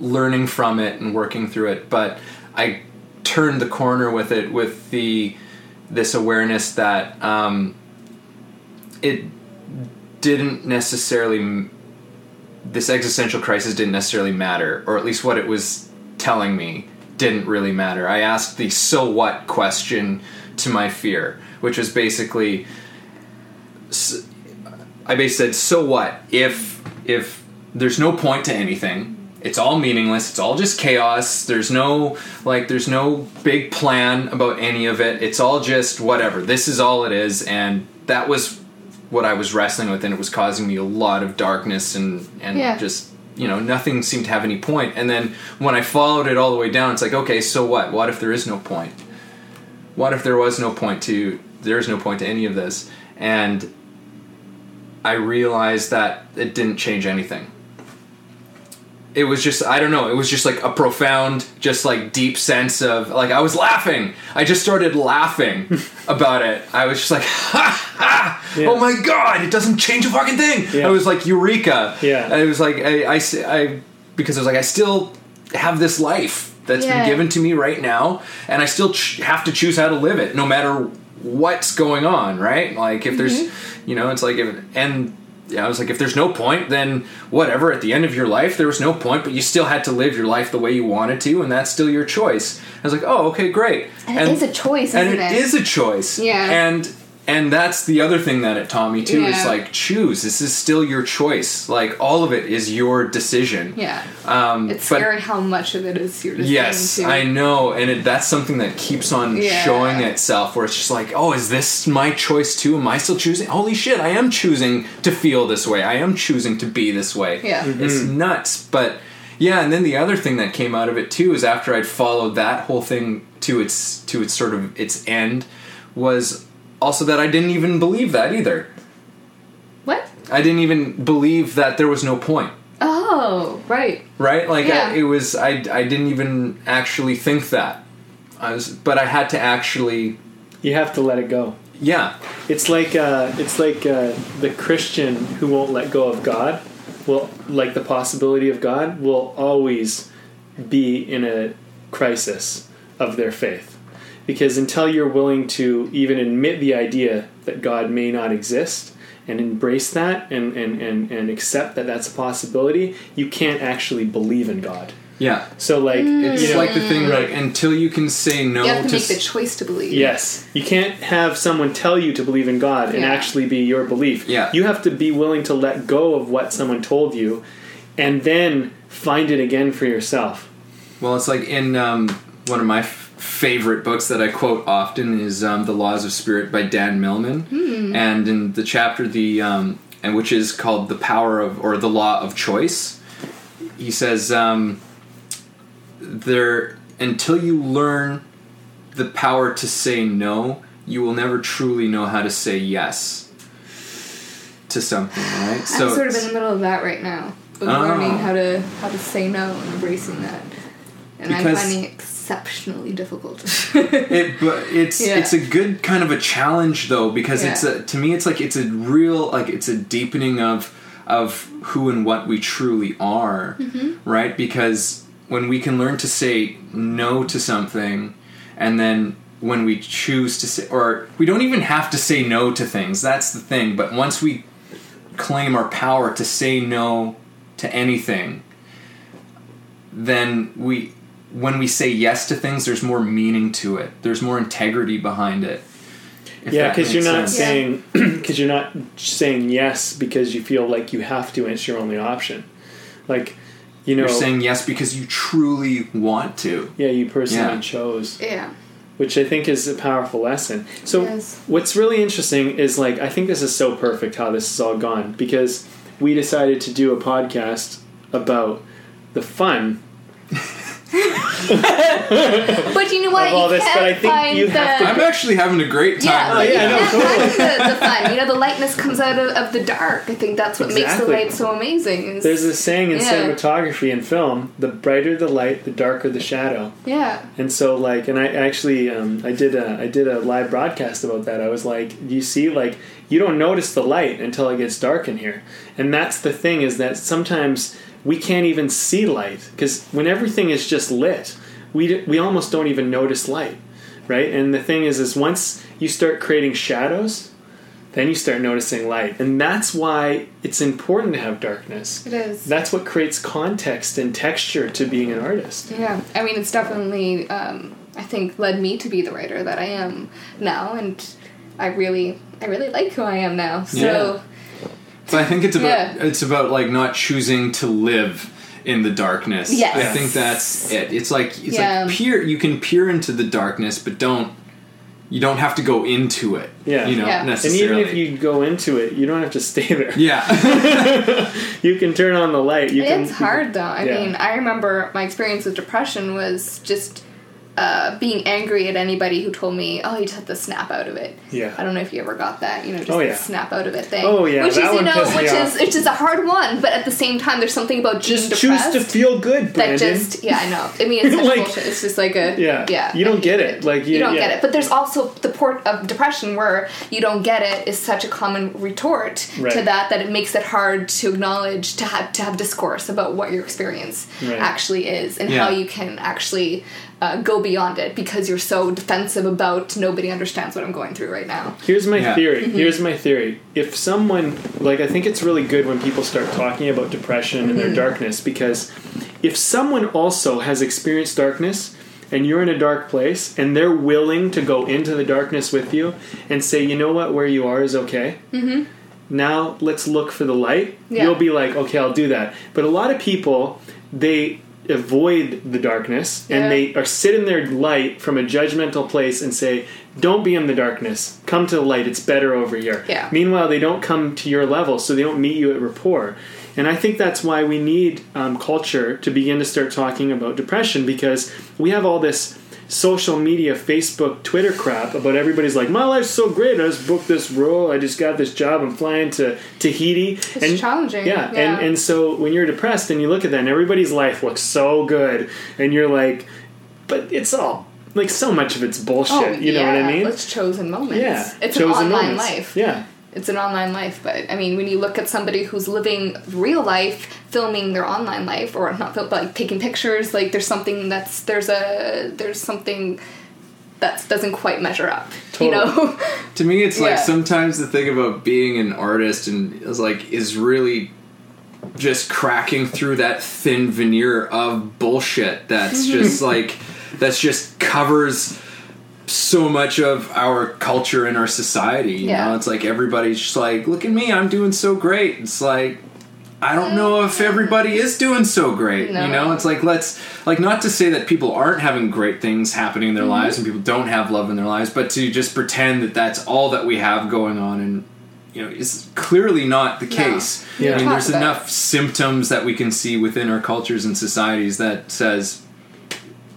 learning from it and working through it. But I turned the corner with it with the this awareness that um, it didn't necessarily this existential crisis didn't necessarily matter, or at least what it was telling me didn't really matter. I asked the so what question to my fear, which was basically I basically said, so what if if there's no point to anything? It's all meaningless. It's all just chaos. There's no like there's no big plan about any of it. It's all just whatever. This is all it is and that was what I was wrestling with and it was causing me a lot of darkness and and Yeah. just you know nothing seemed to have any point. point and then when i followed it all the way down it's like okay so what what if there is no point what if there was no point to there's no point to any of this and I realized that it didn't change anything. It was just I don't know. It was just like a profound, just like deep sense of like I was laughing. I just started laughing about it. I was just like, ha ha! Yeah. Oh my god! It doesn't change a fucking thing. Yeah. I was like eureka. Yeah. And it was like "I," because I was like I still have this life that's Yeah. been given to me right now, and I still ch- have to choose how to live it, no matter what's going on. Right? Like if there's, Mm-hmm. you know, it's like if and. Yeah, I was like, if there's no point, then whatever. At the end of your life, there was no point, but you still had to live your life the way you wanted to, and that's still your choice. I was like, oh, okay, great. And it is a choice, and isn't it it? is a choice. Yeah. and and that's the other thing that it taught me too. Is like choose. This is still your choice. Like all of it is your decision. Yeah. Um, It's but- scary how much of it is your decision Yes, too. I know, and it, that's something that keeps on Yeah. showing itself. Where it's just like, oh, is this my choice too? Am I still choosing? Holy shit, I am choosing to feel this way. I am choosing to be this way. Yeah. Mhm. it's nuts. But yeah, and then the other thing that came out of it too is after I'd followed that whole thing to its to its sort of its end was also that I didn't even believe that either. What? I didn't even believe that there was no point Oh, right. right? Like Yeah. I, it was, I, I didn't even actually think that. I was, but I had to actually, You have to let it go. yeah, It's like uh, it's like uh, the Christian who won't let go of God. Will like the possibility of God will always be in a crisis of their faith, because until you're willing to even admit the idea that God may not exist and embrace that and and and, and accept that that's a possibility, you can't actually believe in God. yeah. So like It's you know, like the thing, like until you can say no You have to to, make the choice to believe. Yes. You can't have someone tell you to believe in God and actually be your belief. Yeah. You have to be willing to let go of what someone told you and then find it again for yourself. well, it's like in um, one of my f- favorite books that I quote often is um, "The Laws of Spirit" by Dan Millman, and in the chapter the um, and which is called "The Power of" or "The Law of Choice," he says. Um, there until you learn the power to say no, you will never truly know how to say yes to something, right? I'm sort of in the middle of that right now. Of Oh. learning how to how to say no and embracing that. And I'm Because- finding it exceptionally difficult. it, but it's Yeah. it's a good kind of a challenge though because it's a, to me it's like it's a real like it's a deepening of of who and what we truly are, Mm-hmm. right? Because when we can learn to say no to something, and then when we choose to say, or we don't even have to say no to things. That's the thing. But once we claim our power to say no to anything, then we when we say yes to things there's more meaning to it there's more integrity behind it yeah, because you're not sense. saying because you're not saying yes because you feel like you have to and it's your only option. Like, you know, you're saying yes because you truly want to yeah, you personally Yeah. chose. yeah. which I think is a powerful lesson. So Yes. what's really interesting is like I think this is so perfect how this has all gone because we decided to do a podcast about the fun But you know what? Of all you this, can't but I think find you the, have to- i'm actually having a great time Yeah, Oh, but yeah, you no, can't totally. find the, the fun. You know, the lightness comes out of, of the dark. I think that's what makes the light so amazing. is- There's this saying in Yeah. cinematography and film: the brighter the light, the darker the shadow. yeah, And so, like, and I actually, um, I did a, I did a live broadcast about that. I was like, you see, like, you don't notice the light until it gets dark in here, and that's the thing is that sometimes we can't even see light because when everything is just lit, we d- we almost don't even notice light, right? And the thing is, is once you start creating shadows, then you start noticing light, and that's why it's important to have darkness. it is. That's what creates context and texture to being an artist. Yeah, I mean, it's definitely, um, I think, led me to be the writer that I am now, and I really, I really like who I am now. So, So I think it's about Yeah. it's about like not choosing to live in the darkness. Yes. I think that's it. It's like it's Yeah. like peer you can peer into the darkness, but don't you don't have to go into it. Yeah. You know, Yeah. And And even if you go into it, you don't have to stay there. Yeah. You can turn on the light. You can, it's hard though. I Yeah. mean, I remember my experience with depression was just uh, being angry at anybody who told me, "Oh, you just have to snap out of it." Yeah. I don't know if you ever got that. You know, just Oh, the yeah. snap out of it thing. Oh, yeah, which that is you know, pissed me which off. is which is a hard one, but at the same time, there's something about being Just choose to feel good, that just yeah, I know. I mean, it's such Like- bullshit. It's just like a Yeah. yeah. You don't get hate it. Like, you- you don't yeah. get it. But there's also the port of depression where you don't get it is such a common retort to that that it makes it hard to acknowledge to have to have discourse about what your experience Right. actually is and Yeah. how you can actually uh, go beyond it because you're so defensive about nobody understands what I'm going through right now. Here's my Yeah. theory. Mm-hmm. Here's my theory. If someone like I think it's really good when people start talking about depression and Mm-hmm. their darkness because if someone also has experienced darkness and you're in a dark place and they're willing to go into the darkness with you and say, "You know what? Where you are is okay." Mm-hmm. Now let's look for the light. Yeah. You'll be like, "Okay, I'll do that." But a lot of people they avoid the darkness Yeah. and they are sit in their light from a judgmental place and say, "Don't be in the darkness. Come to the light. It's better over here." Yeah. Meanwhile, they don't come to your level, so they don't meet you at rapport. And I think that's why we need um, culture to begin to start talking about depression because we have all this social media, Facebook, Twitter crap about everybody's like, my life's so great. I just booked this role. I just got this job. I'm flying to Tahiti. It's challenging, Yeah, yeah. And, and so when you're depressed and you look at that and everybody's life looks so good and you're like, but it's all, like so much of it's bullshit. Oh, you know what I Oh, mean? It's chosen moments. yeah. It's Chosen an online moments. life. Yeah. it's an online life but i mean when you look at somebody who's living real life filming their online life or not but like taking pictures like there's something that's there's a there's something that doesn't quite measure up you know To me, it's like sometimes the thing about being an artist and is like is really just cracking through that thin veneer of bullshit that's Mm-hmm. just like that's just covers so much of our culture and our society. You Yeah. know, it's like everybody's just like, look at me, I'm doing so great. It's like I don't know if everybody is doing so great. No. You know, it's like let's like not to say that people aren't having great things happening in their Mm-hmm. lives and people don't have love in their lives, but to just pretend that that's all that we have going on and you know is clearly not the case. Yeah. I mean, there's about enough symptoms that we can see within our cultures and societies that says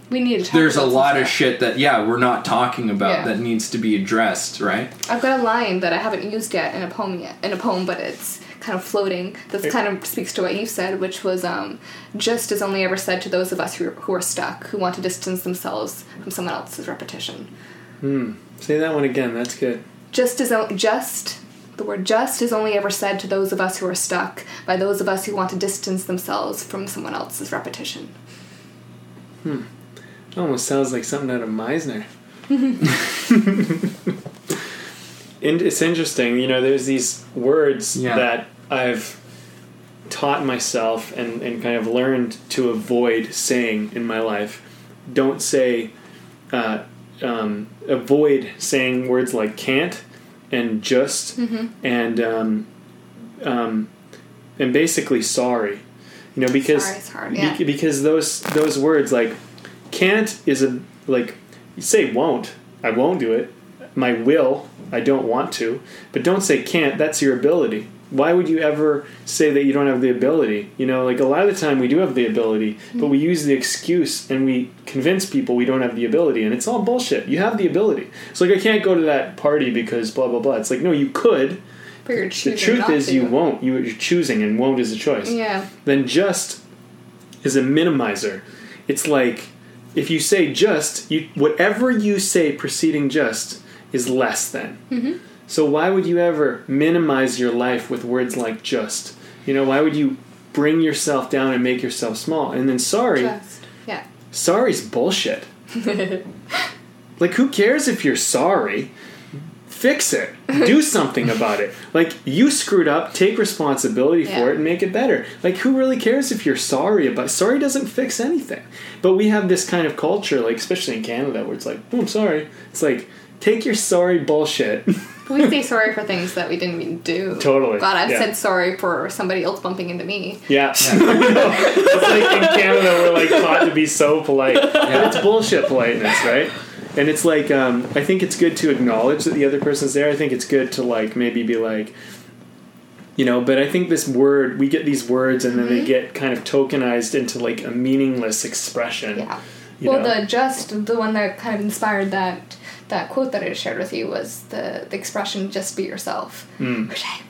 we need to talk there's a about some lot of shit that yeah we're not talking about Yeah. that needs to be addressed, right? i've got a line that i haven't used yet in a poem yet in a poem but it's kind of floating This kind of speaks to what you said which was um, just is only ever said to those of us who, who are stuck who want to distance themselves from someone else's repetition Say that one again. That's good. just is o- just the word just is only ever said to those of us who are stuck by those of us who want to distance themselves from someone else's repetition It almost sounds like something out of Meisner. and it's interesting, you know, there's these words Yeah. that I've taught myself and, and kind of learned to avoid saying in my life. Don't say, uh, um, avoid saying words like can't and just and um, um, and basically sorry. You know, because hard, be- because those those words like can't is a like you say won't i won't do it my will i don't want to but don't say can't that's your ability why would you ever say that you don't have the ability you know like a lot of the time we do have the ability but we use the excuse and we convince people we don't have the ability and it's all bullshit you have the ability it's like i can't go to that party because blah blah blah it's like no you could but you're choosing the truth is to. you won't you, you're choosing and won't is a choice yeah then just is a minimizer. It's like if you say just, you whatever you say preceding just is less than. Mm-hmm. So why would you ever minimize your life with words like just? You know, why would you bring yourself down and make yourself small? And then sorry, just yeah sorry's bullshit. like who cares if you're sorry? Fix it. Do something about it. Like you screwed up, take responsibility Yeah. for it and make it better. Like who really cares if you're sorry about sorry doesn't fix anything. But we have this kind of culture, like especially in Canada, where it's like, oh I'm sorry. It's like, take your sorry bullshit. we say sorry for things that we didn't even do Totally, god i've yeah. said sorry for somebody else bumping into me Yeah. it's like in Canada we're like taught to be so polite. But it's bullshit politeness, right? And it's like um, I think it's good to acknowledge that the other person's there. I think it's good to like maybe be like you know, but I think this word we get these words and then Mm-hmm. they get kind of tokenized into like a meaningless expression. yeah well, know? the just the one that kind of inspired that that quote that I just shared with you was the the expression "just be yourself," Mm. which I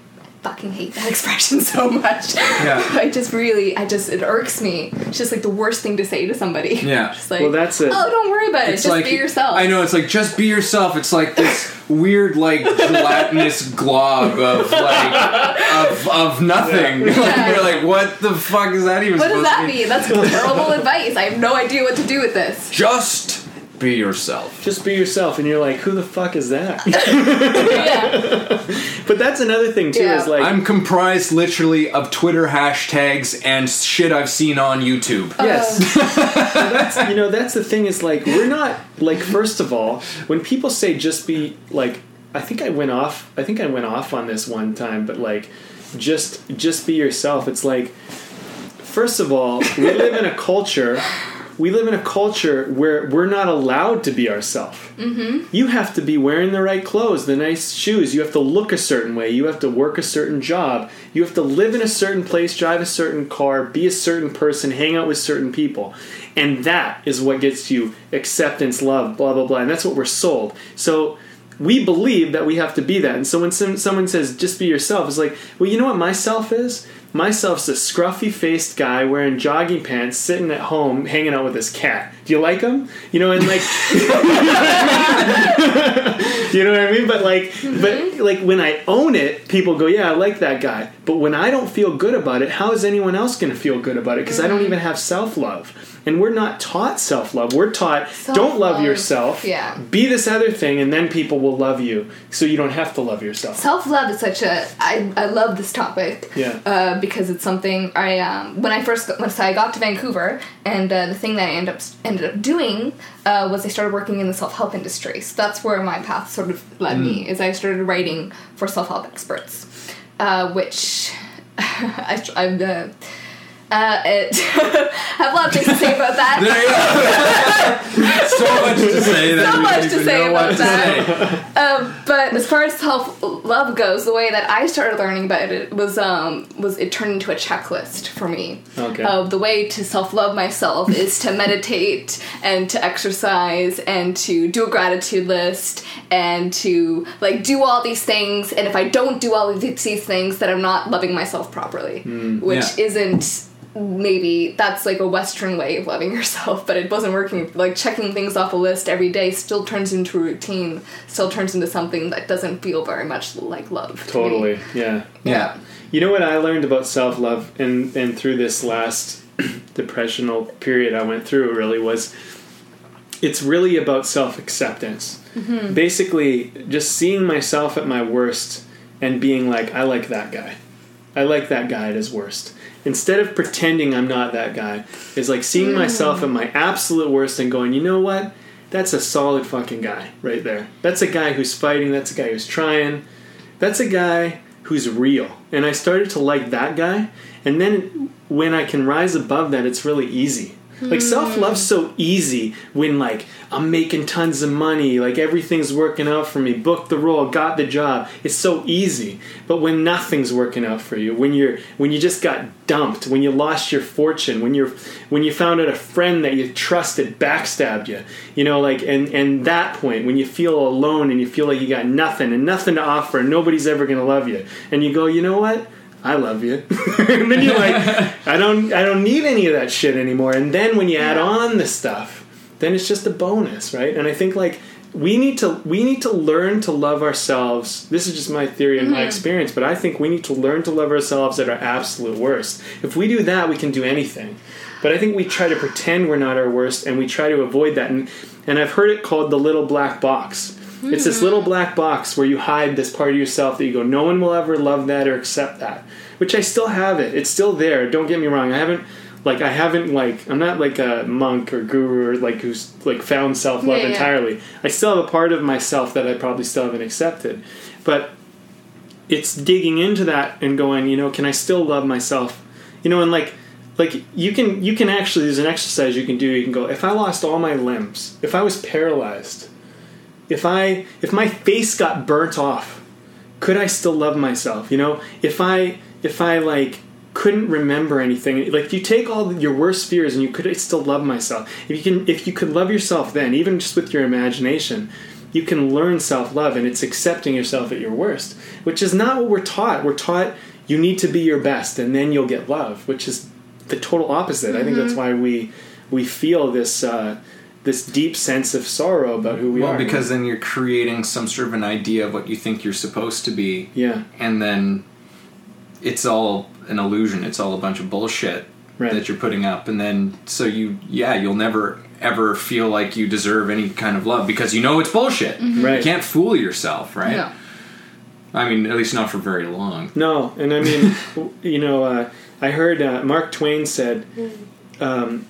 fucking hate that expression so much. Yeah. I just really, I just it irks me. It's just like the worst thing to say to somebody. Yeah. just like, Well, that's it. Oh, don't worry about it. Just like be yourself. I know it's like just be yourself. It's like this weird, like gelatinous glob of like of, of nothing. Like, you're like, what the fuck is that even What does supposed that mean? That's terrible advice. I have no idea what to do with this. Just be yourself. Just be yourself, and you're like, who the fuck is that? yeah. but that's another thing too. Yeah. Is like, I'm comprised literally of Twitter hashtags and shit I've seen on YouTube. Uh-huh. Yes. Well, that's you know that's the thing is like we're not like first of all when people say just be like I think I went off I think I went off on this one time but like just just be yourself it's like first of all we live in a culture we live in a culture where we're not allowed to be ourselves. Mm-hmm. You have to be wearing the right clothes, the nice shoes. You have to look a certain way. You have to work a certain job. You have to live in a certain place, drive a certain car, be a certain person, hang out with certain people. And that is what gets you acceptance, love, blah, blah, blah. And that's what we're sold. So we believe that we have to be that. And so when some, someone says, just be yourself, it's like, well, you know what myself is? Myself's a scruffy faced guy wearing jogging pants, sitting at home, hanging out with his cat. Do you like him? You know, and like, you know what I mean? But like, but like when I own it, people go, "Yeah, I like that guy." But when I don't feel good about it, how is anyone else going to feel good about it? Because I don't even have self love, and we're not taught self love. We're taught don't love Self-love, yourself. yeah. Be this other thing, and then people will love you, so you don't have to love yourself. Self love is such a. I, I love this topic. Yeah. Uh, because it's something I um, when I first so I got to Vancouver and uh, the thing that I ended up ended up doing uh, was I started working in the self help industry. So that's where my path sort of led me. Is I started writing for self help experts, uh, which I, I'm uh, it have a lot of things to say about that. There you go. so much to say. That So much to say about that. say. Um, but as far as self love goes, the way that I started learning about it was um, was it turned into a checklist for me. Okay. Of the way to self love myself is to meditate and to exercise and to do a gratitude list and to like do all these things. And if I don't do all of these things, then I'm not loving myself properly, which yeah. isn't maybe that's like a western way of loving yourself but it wasn't working like checking things off a list every day still turns into a routine still turns into something that doesn't feel very much like love to. Totally. Yeah. Yeah. You know what I learned about self love and and through this last depressional period I went through really was it's really about self acceptance. Mm-hmm. Basically, just seeing myself at my worst and being like, I like that guy. I like that guy at his worst. Instead of pretending I'm not that guy, is like seeing hmm. myself at my absolute worst and going, you know what? That's a solid fucking guy right there. That's a guy who's fighting. That's a guy who's trying. That's a guy who's real. And I started to like that guy. And then when I can rise above that, it's really easy. Like self love's so easy when like I'm making tons of money, like everything's working out for me, booked the role, got the job. It's so easy. But when nothing's working out for you, when you're when you just got dumped, when you lost your fortune, when you're when you found out a friend that you trusted backstabbed you, you know, like and and that point when you feel alone and you feel like you got nothing and nothing to offer and nobody's ever gonna love you, and you go, you know what? I love you. and then you're like, I don't I don't need any of that shit anymore. And then when you add on the stuff, then it's just a bonus, right? And I think like we need to we need to learn to love ourselves. This is just my theory and my mm-hmm. experience, but I think we need to learn to love ourselves at our absolute worst. If we do that, we can do anything. But I think we try to pretend we're not our worst and we try to avoid that and and I've heard it called the little black box. It's this mm-hmm. little black box where you hide this part of yourself that you go, no one will ever love that or accept that. Which I still have it. It's still there. Don't get me wrong. I haven't like I haven't like I'm not like a monk or guru or like who's like found self love Yeah, yeah. entirely. I still have a part of myself that I probably still haven't accepted. But it's digging into that and going, you know, can I still love myself? You know, and like like you can you can actually there's an exercise you can do. You can go, if I lost all my limbs, if I was paralyzed, if I if my face got burnt off, could I still love myself? You know, if I if I like couldn't remember anything. Like if you take all your worst fears and you could still love myself. If you can, if you could love yourself, then even just with your imagination, you can learn self love, and it's accepting yourself at your worst, which is not what we're taught. We're taught you need to be your best, and then you'll get love, which is the total opposite. I think that's why we we feel this. Uh, this deep sense of sorrow about who we well, are. Well, because then you're creating some sort of an idea of what you think you're supposed to be, yeah, and then it's all an illusion. It's all a bunch of bullshit Right. that you're putting up, and then so you, yeah, you'll never ever feel like you deserve any kind of love because you know it's bullshit. Right. You can't fool yourself, right? No. I mean, at least not for very long. No, and I mean, you know, uh, I heard uh, Mark Twain said, um,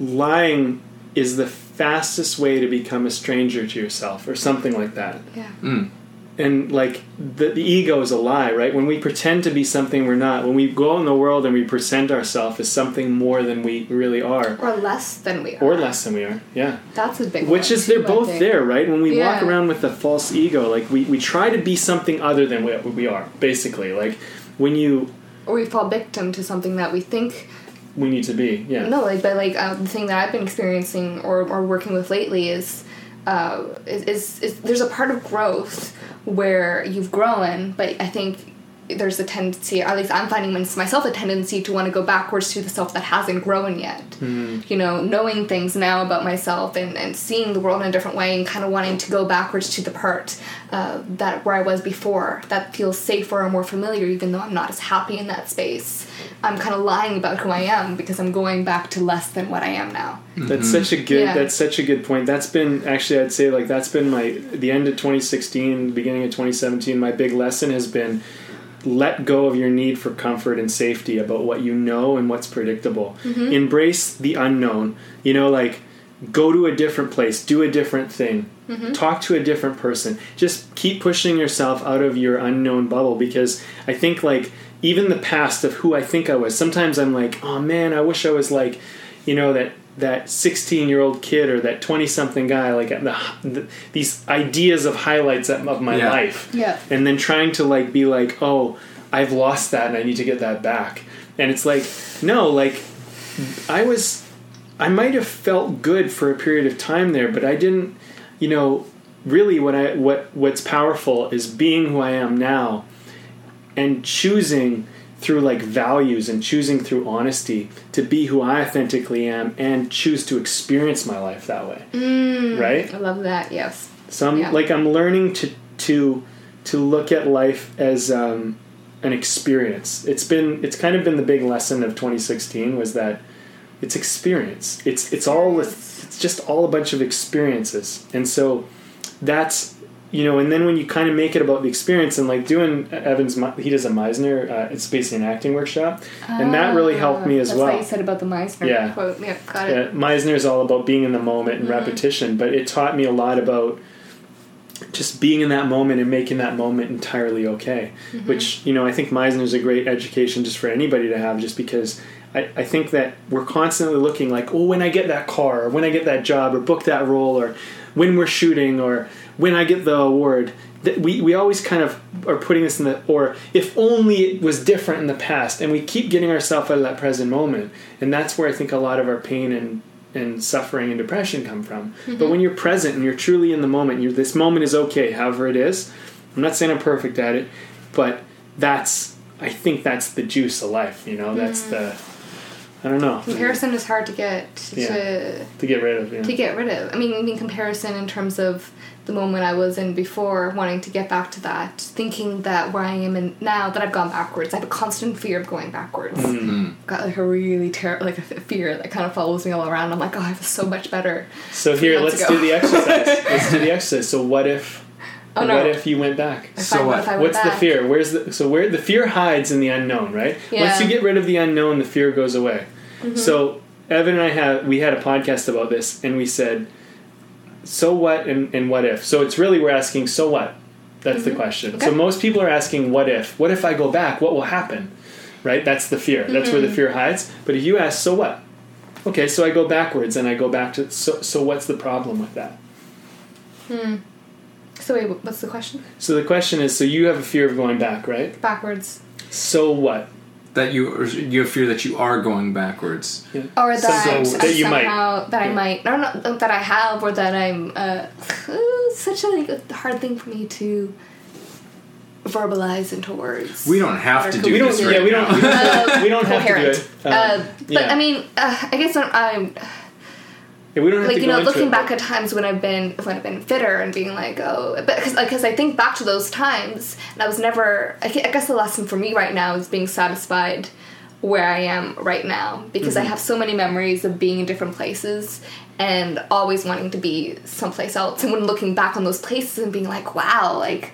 lying is the fastest way to become a stranger to yourself, or something like that. Yeah. Mm. And like the, the ego is a lie, right? When we pretend to be something we're not, when we go out in the world and we present ourselves as something more than we really are, Or less than we are. or less than we are, yeah. That's a big Which one, is they're too, both there, right? When we walk around with a false ego, like we, we try to be something other than what we are, basically. Like when you Or we fall victim to something that we think we need to be, yeah. No, like, but like uh, the thing that I've been experiencing or, or working with lately is, uh, is, is, is there's a part of growth where you've grown, but I think there's a tendency, at least I'm finding myself a tendency to want to go backwards to the self that hasn't grown yet. You know, knowing things now about myself and, and seeing the world in a different way and kind of wanting to go backwards to the part uh, that where I was before that feels safer or more familiar, even though I'm not as happy in that space. I'm kind of lying about who I am because I'm going back to less than what I am now. That's such a good. Yeah. That's such a good point. That's been actually, I'd say, like that's been my the end of 2016, beginning of 2017. My big lesson has been let go of your need for comfort and safety about what you know and what's predictable. Mm-hmm. Embrace the unknown. You know, like go to a different place, do a different thing, mm-hmm. talk to a different person. Just keep pushing yourself out of your unknown bubble because I think like even the past of who I think I was. Sometimes I'm like, oh man, I wish I was like, you know that that 16 year old kid or that 20 something guy like the, the, these ideas of highlights of of my Yeah. life Yeah. and then trying to like be like oh i've lost that and i need to get that back and it's like no like i was i might have felt good for a period of time there but i didn't you know really what i what what's powerful is being who i am now and choosing through like values and choosing through honesty to be who i authentically am and choose to experience my life that way right I love that. Yes. so I'm Yeah. like I'm learning to to to look at life as um, an experience. It's been it's kind of been the big lesson of 2016 was that it's experience. It's it's all it's just all a bunch of experiences, and so that's you know. And then when you kind of make it about the experience and like doing uh, Evans, he does a Meisner. Uh, it's basically an acting workshop, and that really helped ah, me as That's well. what you said about the Meisner Yeah. quote. Yeah, got it. Yeah, Meisner is all about being in the moment and mm-hmm. repetition, but it taught me a lot about just being in that moment and making that moment entirely okay. Mm-hmm. Which, you know, I think Meisner is a great education just for anybody to have, just because I, I think that we're constantly looking like, oh, when I get that car, or when I get that job, or book that role, or when we're shooting, or when I get the award. That we, we always kind of are putting this in the or if only it was different in the past and we keep getting ourselves out of that present moment and that's where I think a lot of our pain and and suffering and depression come from. But mm-hmm. when you're present and you're truly in the moment, you're this moment is okay, however it is. I'm not saying I'm perfect at it, but that's I think that's the juice of life. You know, that's mm. the I don't know Comparison is hard to get to Yeah. to get rid of. Yeah. to get rid of. I mean, I mean comparison in terms of the moment I was in before, wanting to get back to that, thinking that where I am in now that I've gone backwards, I have a constant fear of going backwards. Mm. Got like a really terrible, like a fear that kind of follows me all around. I'm like, oh, I was so much better. So here, let's ago. do the exercise. let's do the exercise. So what if? Oh, no. What if you went back? If So I, what? If I went What's the fear? Where's the so where the fear hides in the unknown, right? Yeah. Once you get rid of the unknown, the fear goes away. Mm-hmm. So Evan and I have we had a podcast about this, and we said, so what and, and what if? So it's really we're asking, so what? That's the question. So Mm-hmm. Most people are asking, what if? What if I go back? What will happen? Right? That's the fear. That's where the Mm-hmm. fear hides. But if you ask, so what? Okay, so I go backwards and I go back to so so what's the problem with that? So wait, what's the question? So the question is, so you have a fear of going back, right? Backwards. So what? that you or you fear that you are going backwards. or that, So- that you might. that I Yeah. might no no that I have or that I'm uh, such a, like, hard thing for me to verbalize into words. We don't have to do We don't. this Yeah, right we don't. now. We don't, we don't have to do it. Uh, Uh, but yeah. I mean, uh, I guess I'm, I'm Yeah, we don't have like you know looking it, back at times when I've been when I've been fitter and being like oh but because because I think back to those times and I was never I I guess the lesson for me right now is being satisfied where I am right now because Mm-hmm. I have so many memories of being in different places and always wanting to be someplace else and when looking back on those places and being like wow like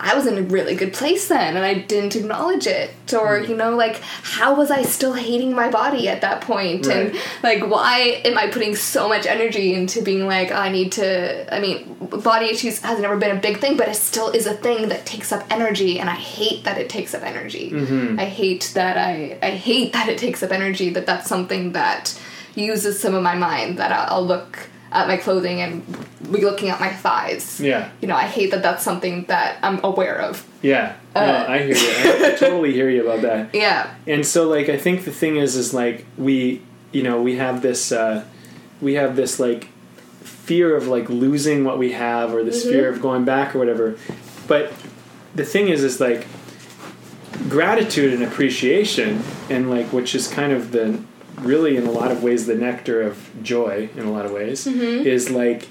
I was in a really good place then and I didn't acknowledge it. Or, Mm. you know, like, how was I still hating my body at that point? And, like, why am I putting so much energy into being like, I need to. I mean, body issues has never been a big thing, but it still is a thing that takes up energy, and I hate that it takes up energy. Mm-hmm. I hate that I. I hate that it takes up energy, that that's something that uses some of my mind, that I'll look at my clothing and be looking at my thighs. Yeah. You know, I hate that that's something that I'm aware of. Yeah. Uh, no, I hear you. I totally hear you about that. Yeah. And so, like, I think the thing is, is like we, you know, we have this, uh, we have this like fear of like losing what we have, or this fear of going back, or whatever. But the thing is, is like gratitude and appreciation, and like which is kind of the really in a lot of ways the nectar of joy in a lot of ways is like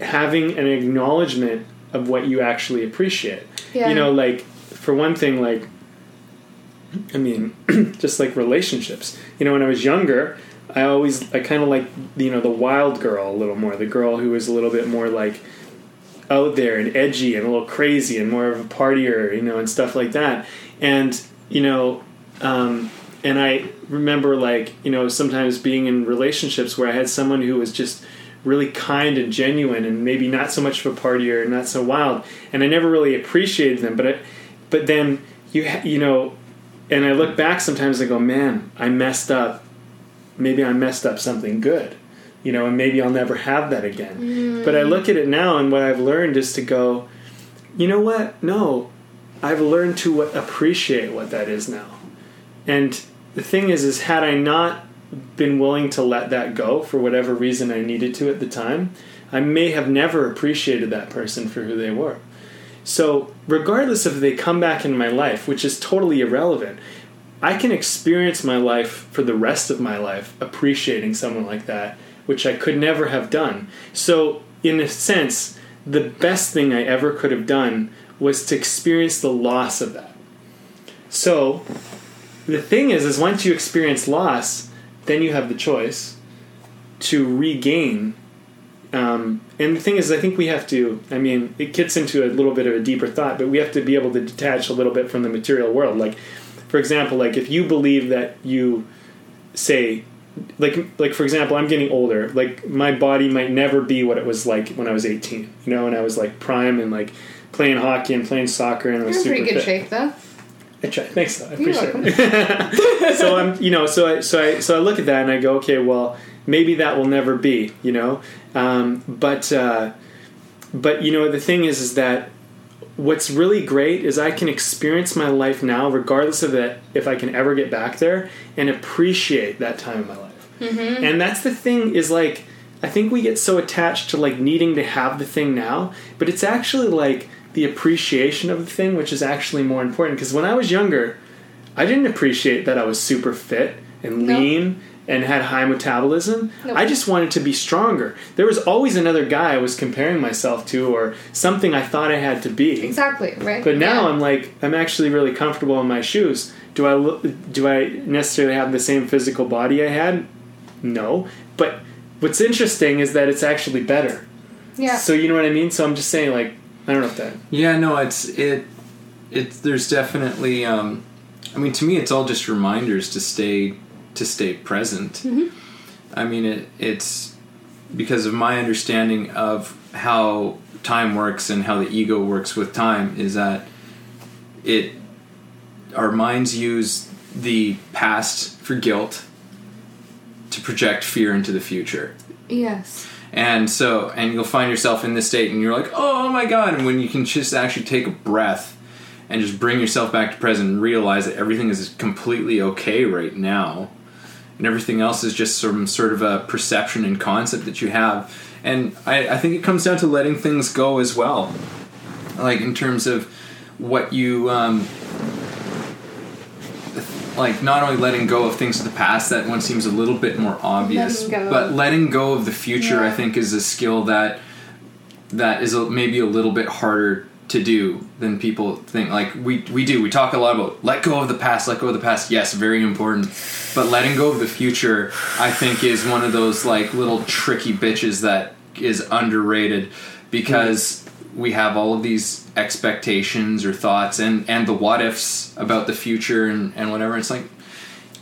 having an acknowledgement of what you actually appreciate. Yeah. You know, like for one thing, like I mean, just like relationships. You know, when I was younger, I always I kind of like you know the wild girl a little more, the girl who was a little bit more like out there and edgy and a little crazy and more of a partier, you know, and stuff like that. And you know, um, and I remember like you know sometimes being in relationships where I had someone who was just really kind and genuine and maybe not so much of a partier and not so wild. And I never really appreciated them but I, but then you you know and I look back sometimes and go man I messed up. Maybe I messed up something good you know and maybe I'll never have that again. Mm. But I look at it now and what I've learned is to go you know what? No. I've learned to what, appreciate what that is now. And the thing is is had I not been willing to let that go for whatever reason I needed to at the time, I may have never appreciated that person for who they were. So, regardless of if they come back in my life, which is totally irrelevant, I can experience my life for the rest of my life appreciating someone like that, which I could never have done. So, in a sense, the best thing I ever could have done was to experience the loss of that. So, the thing is, is once you experience loss, then you have the choice to regain. Um, and the thing is, I think we have to. I mean, it gets into a little bit of a deeper thought, but we have to be able to detach a little bit from the material world. Like, for example, like if you believe that you say, like, like for example, I'm getting older. Like my body might never be what it was like when I was 18. You know, and I was like prime and like playing hockey and playing soccer, and I was You're in super pretty good fit. shape, though. I try. Thanks, though. I appreciate it. so I'm, you know, so I, so I, so I look at that and I go, okay, well, maybe that will never be, you know, um, but, uh, but you know, the thing is, is that what's really great is I can experience my life now, regardless of that, if I can ever get back there, and appreciate that time in my life. Mm-hmm. And that's the thing is like, I think we get so attached to like needing to have the thing now, but it's actually like the appreciation of the thing, which is actually more important. Because when I was younger, I didn't appreciate that I was super fit and lean and had high metabolism. Nope. I just wanted to be stronger. There was always another guy I was comparing myself to or something I thought I had to be. Exactly, right? But now Yeah. I'm like I'm actually really comfortable in my shoes. Do I look, do I necessarily have the same physical body I had? No. But what's interesting is that it's actually better. Yeah. So you know what I mean? So I'm just saying like I don't know if that Yeah, no, it's it. It's there's definitely. Um, I mean, to me, it's all just reminders to stay to stay present. I mean, it it's because of my understanding of how time works and how the ego works with time is that it our minds use the past for guilt to project fear into the future. yes. And so, and you'll find yourself in this state, and you're like, oh my god. And when you can just actually take a breath and just bring yourself back to present and realize that everything is completely okay right now and everything else is just some sort of a perception and concept that you have and I, I think it comes down to letting things go as well like in terms of what you um, like not only letting go of things of the past that one seems a little bit more obvious Letting but letting go of the future i think is a skill that that is a, maybe a little bit harder to do than people think. Like we we do. We talk a lot about let go of the past let go of the past. Yes very important. But letting go of the future i think is one of those like little tricky bitches that is underrated because we have all of these expectations or thoughts and and the what ifs about the future and and whatever. It's like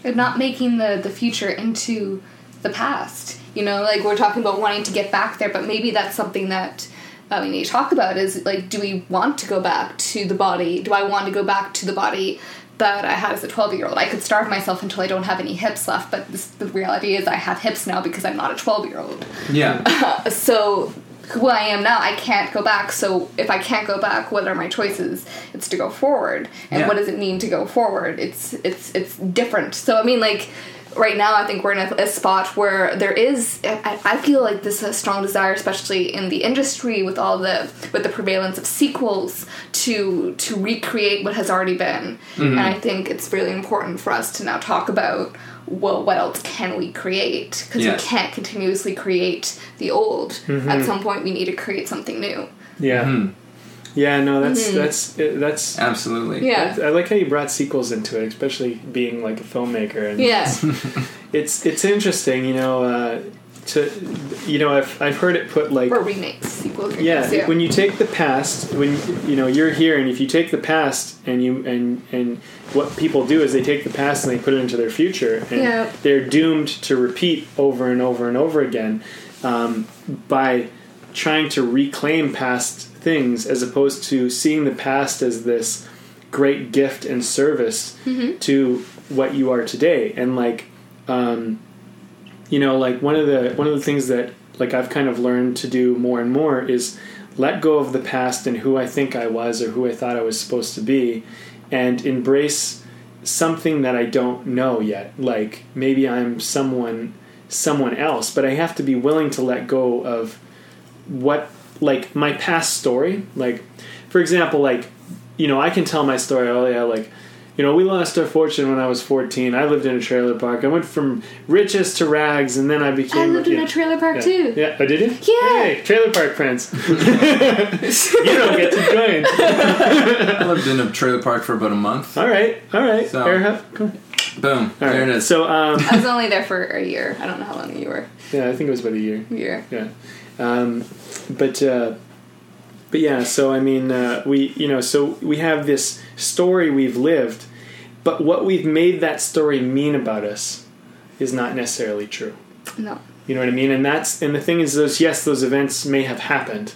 and not making the the future into the past. You know like we're talking about wanting to get back there but maybe that's something that uh, we need to talk about is like do we want to go back to the body? Do i want to go back to the body that i had as a 12 year old i could starve myself until i don't have any hips left but this, the reality is i have hips now because i'm not a 12 year old yeah. So who I am now, I can't go back. So if I can't go back, what are my choices? It's to go forward. And Yeah. what does it mean to go forward? It's it's it's different. So I mean, like right now, I think we're in a, a spot where there is. I, I feel like this a strong desire, especially in the industry, with all the with the prevalence of sequels, to to recreate what has already been. And mm-hmm. I think it's really important for us to now talk about. Well, what else can we create? Because Yes. we can't continuously create the old. Mm-hmm. At some point, we need to create something new. Yeah. Mhm. Yeah, no, that's that's it- that's. absolutely Yeah. I like how you brought sequels into it, especially being like a filmmaker. And Yeah. it's it's interesting, you know. Uh, to you know, I've I've heard it put like or remakes, sequels. yeah, remakes, when you take the past, when you know you're here, and if you take the past and you and and what people do is they take the past and they put it into their future, and Yeah. they're doomed to repeat over and over and over again um, by trying to reclaim past things as opposed to seeing the past as this great gift and service to what you are today, and like. Um, you know like one of the one of the things that like I've kind of learned to do more and more is let go of the past and who I think I was or who I thought I was supposed to be and embrace something that I don't know yet. Like maybe I'm someone someone else but I have to be willing to let go of what like my past story. Like for example like you know I can tell my story oh yeah like you know, we lost our fortune when I was 14. I lived in a trailer park. I went from riches to rags, and then I became. I lived in a trailer park yeah. too. Yeah. Oh, did you? Yeah. Hey, trailer park friends. you don't get to join. i lived in a trailer park for about a month All right. All right. So- Fair enough. Cool. boom All there right. it is So, um, I was only there for a year. I don't know how long you were. yeah, I think it was about a year. A year. Yeah. Um, but uh, but yeah, so I mean, uh, we you know, so we have this story we've lived, but what we've made that story mean about us is not necessarily true. No. You know what I mean? And that's and the thing is, those yes, those events may have happened,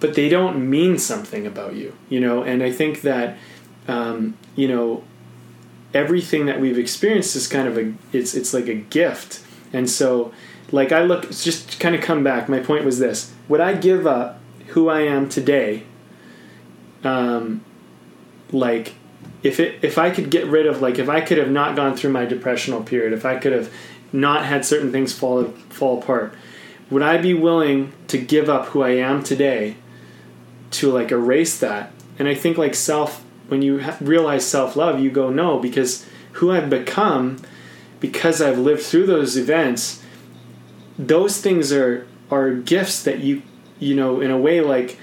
but they don't mean something about you. You know, and I think that um, you know everything that we've experienced is kind of a it's it's like a gift, and so like I look just kind of come back. My point was this: would I give up who I am today? Um, like if it if I could get rid of like if I could have not gone through my depressional period, if I could have not had certain things fall fall apart, would I be willing to give up who I am today to like erase that? And I think like self when you realize self love, you go no because who I've become because I've lived through those events. Those things are are gifts that you you know in a way like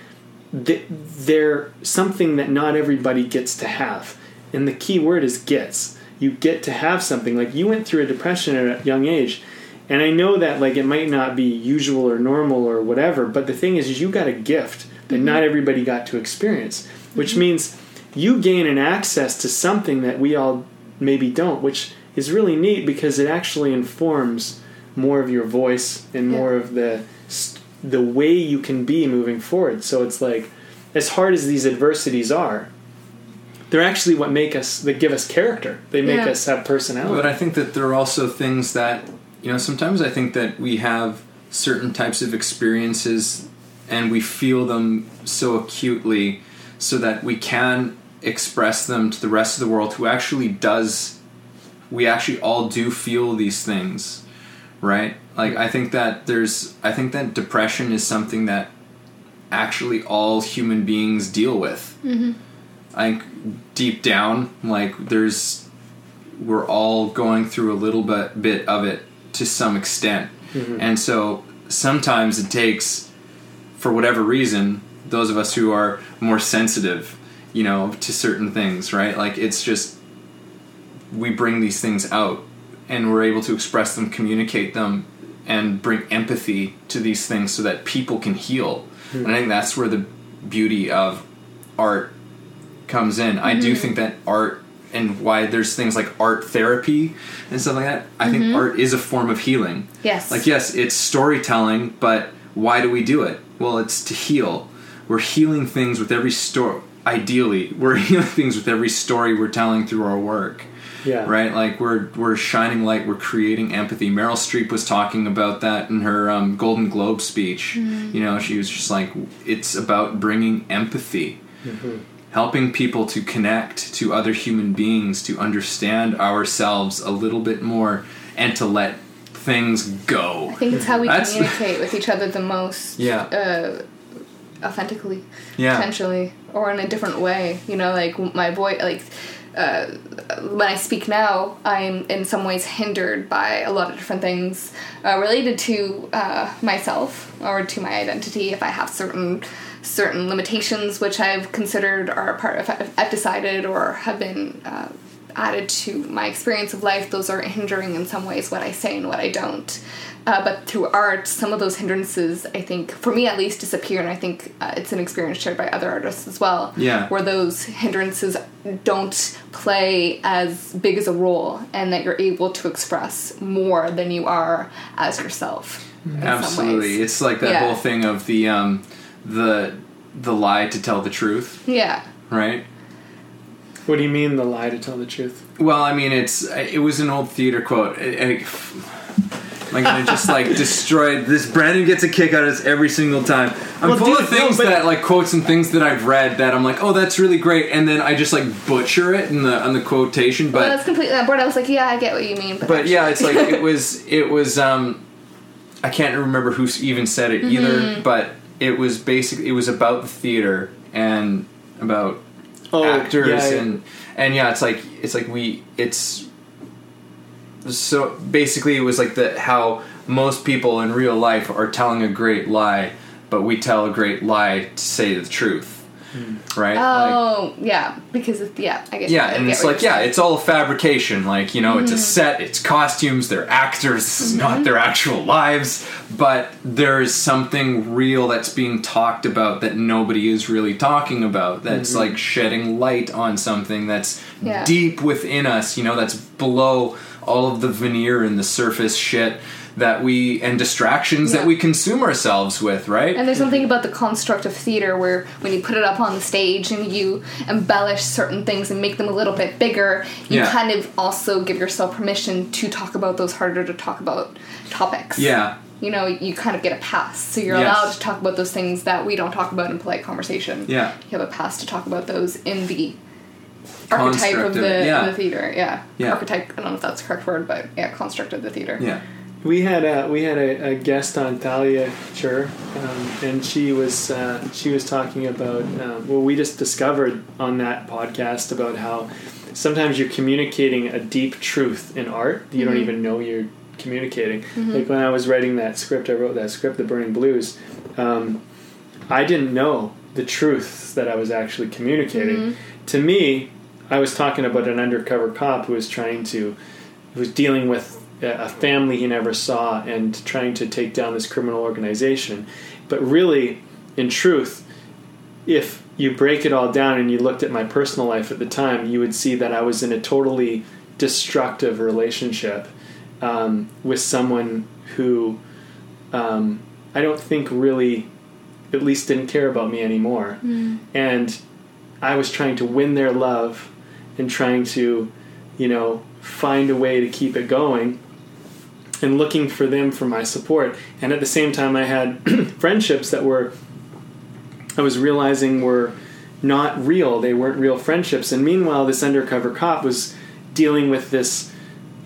they're something that not everybody gets to have. And the key word is gets. You get to have something. Like you went through a depression at a young age. And I know that like it might not be usual or normal or whatever, but the thing is, is you got a gift that not mm-hmm. everybody got to experience, which mm-hmm. means you gain an access to something that we all maybe don't, which is really neat because it actually informs more of your voice and Yeah. more of the the way you can be moving forward. So it's like, as hard as these adversities are, they're actually what make us, they give us character. They make Yeah. us have personality. But I think that there are also things that, you know, sometimes I think that we have certain types of experiences and we feel them so acutely so that we can express them to the rest of the world who actually does we actually all do feel these things right like i think that there's i think that depression is something that actually all human beings deal with mm-hmm. I think deep down like there's we're all going through a little bit bit of it to some extent. Mm-hmm. And so sometimes it takes for whatever reason those of us who are more sensitive you know to certain things right? Like it's just we bring these things out and we're able to express them communicate them and bring empathy to these things so that people can heal. Hmm. And i think that's where the beauty of art comes in. I do mm-hmm. think that art and why there's things like art therapy and stuff like that i think mm-hmm. art is a form of healing. Yes. like yes it's storytelling but why do we do it? Well it's to heal. We're healing things with every story ideally we're healing things with every story we're telling through our work. Yeah. right? Like we're we're shining light we're creating empathy. Meryl streep was talking about that in her um, golden globe speech. Mm-hmm. You know she was just like it's about bringing empathy helping people to connect to other human beings to understand ourselves a little bit more and to let things go I think it's how we That's- communicate with each other the most. Yeah. Uh, authentically. Yeah. Potentially, or in a different way. You know, like my voice, like. Uh, when I speak now, I'm in some ways hindered by a lot of different things uh, related to uh, myself or to my identity. If I have certain certain limitations, which I've considered are a part of, I've decided or have been uh, added to my experience of life, those are hindering in some ways what I say and what I don't. Uh, but through art, some of those hindrances, I think, for me at least, disappear, and I think uh, it's an experience shared by other artists as well. Yeah. Where those hindrances don't play as big as a role, and that you're able to express more than you are as yourself. absolutely it's like that Yeah. whole thing of the um the the lie to tell the truth Yeah. right What do you mean the lie to tell the truth? Well, I mean, it's it was an old theater quote. I, I, am I gonna just like destroy this? Brandon gets a kick out of this every single time. I'm Well, full dude, of things no, but- that like quotes and things that I've read that I'm like, oh, that's really great, and then I just like butcher it in the on the quotation. Well, But that's completely on board. I was like, yeah, I get what you mean. But, but yeah, it's like it was it was um I can't remember who even said it Mm-hmm. either, but it was basically it was about the theater and about Oh, actors yeah, and and yeah it's like it's like we it's so basically it was like the how most people in real life are telling a great lie but we tell a great lie to say the truth Hmm. right oh, Like- Oh, yeah, because it's, yeah, I get yeah, I and get it's like yeah, saying. it's all a fabrication. Like you know, it's a mm-hmm. set, it's costumes, they're actors. This is not their actual lives, but there is something real that's being talked about that nobody is really talking about. That's mm-hmm. like shedding light on something that's Yeah. deep within us. You know, that's below all of the veneer and the surface shit that we and distractions that we consume ourselves with. Right? And there's something about the construct of theater where when you put it up on the stage and you embellish certain things and make them a little bit bigger, you Yeah. kind of also give yourself permission to talk about those harder to talk about topics. yeah. You know, you kind of get a pass. So you're Yes. allowed to talk about those things that we don't talk about in polite conversation. Yeah. You have a pass to talk about those in the archetype of of the, yeah. the theater. Yeah. Yeah. Archetype, I don't know if that's the correct word, but yeah, construct of the theater. Yeah. We had a we had a, a guest on Thalia Chur, um, and she was uh, she was talking about um, well we just discovered on that podcast about how sometimes you're communicating a deep truth in art that you don't even know you're communicating. Like when I was writing that script, I wrote that script, The Burning Blues. Um, I didn't know the truths that I was actually communicating. To me, I was talking about an undercover cop who was trying to, who was dealing with a family he never saw and trying to take down this criminal organization. But really, in truth, if you break it all down and you looked at my personal life at the time, you would see that I was in a totally destructive relationship um, with someone who um, I don't think really, at least didn't care about me anymore. And I was trying to win their love and trying to, you know, find a way to keep it going and looking for them for my support. And at the same time, I had friendships that were, I was realizing were, not real. They weren't real friendships. And meanwhile, this undercover cop was dealing with this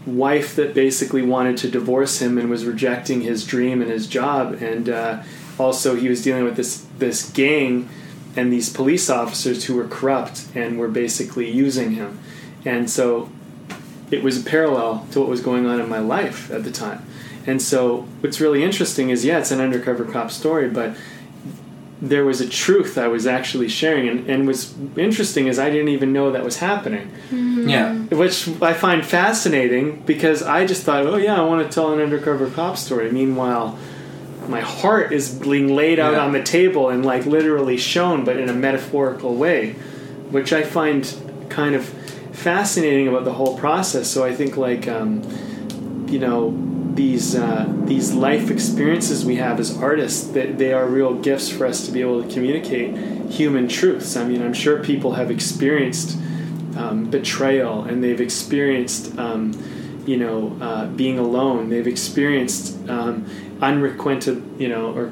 wife that basically wanted to divorce him and was rejecting his dream and his job. And uh, also, he was dealing with this this gang and these police officers who were corrupt and were basically using him. And so, it was a parallel to what was going on in my life at the time. And so, what's really interesting is, yeah, it's an undercover cop story, but there was a truth I was actually sharing, and, and what's interesting is I didn't even know that was happening, mm-hmm. Yeah. which I find fascinating because I just thought, oh yeah, I want to tell an undercover cop story. Meanwhile, my heart is being laid out Yeah. on the table and like literally shown, but in a metaphorical way, which I find kind of fascinating about the whole process. So I think like um, you know these uh, these life experiences we have as artists that they are real gifts for us to be able to communicate human truths. I mean, I'm sure people have experienced um, betrayal and they've experienced um, you know uh, being alone. They've experienced um, unrequited you know or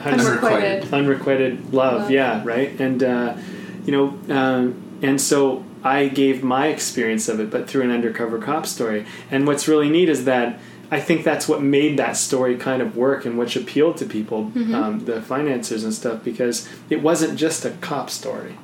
Unrequited. unrequited love, Love. yeah right and uh, you know um, and so i gave my experience of it but through an undercover cop story. And what's really neat is that i think that's what made that story kind of work and which appealed to people um, the financiers and stuff because it wasn't just a cop story.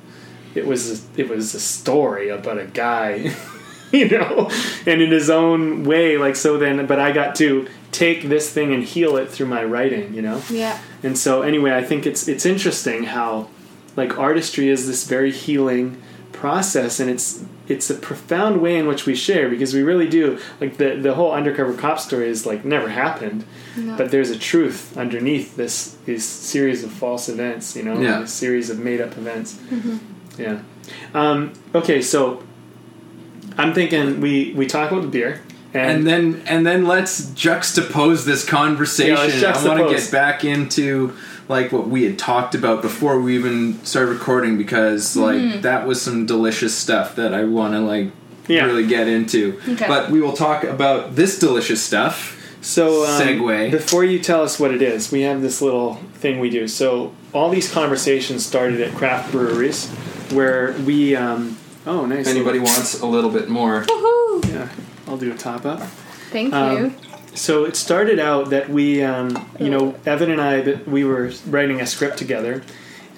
It was it was a story about a guy you know and in his own way like so then but i got to take this thing and heal it through my writing you know? Yeah. and so anyway, I think it's it's interesting how like artistry is this very healing process and it's it's a profound way in which we share because we really do like the the whole undercover cop story is like never happened No. but there's a truth underneath this these series of false events you know Yeah. this series of made up events yeah um, okay so i'm thinking we we talk about the beer And then and then let's juxtapose this conversation. Yeah, let's I want to get back into like what we had talked about before we even started recording because like that was some delicious stuff that I want to like Yeah. really get into. Okay. But we will talk about this delicious stuff. So, um, Segue. Before you tell us what it is, we have this little thing we do. So, all these conversations started at craft breweries, where we. Um, oh, nice. Anybody wants a little bit more, Woohoo! Yeah, I'll do a top up. Thank Um, you. So it started out that we, um, you know, Evan and I, we were writing a script together,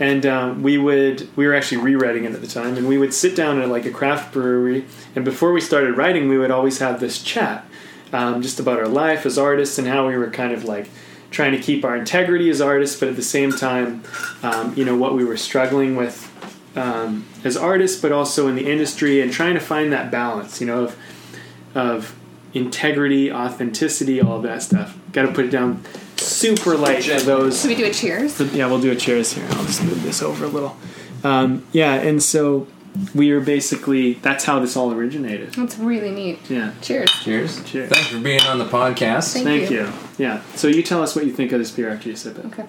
and um, we would we were actually rewriting it at the time, and we would sit down at like a craft brewery, and before we started writing, we would always have this chat, um, just about our life as artists and how we were kind of like trying to keep our integrity as artists, but at the same time, um, you know, what we were struggling with um, as artists, but also in the industry, and trying to find that balance, you know, of of integrity, authenticity, all that stuff. Got to put it down super light for those. Should we do a cheers? Yeah, we'll do a cheers here. I'll just move this over a little. Um, yeah, and so we are basically that's how this all originated. That's really neat. Yeah. Cheers. cheers. Cheers. Thanks for being on the podcast. Thank Thank you. you. Yeah. So you tell us what you think of this beer after you sip it. Okay.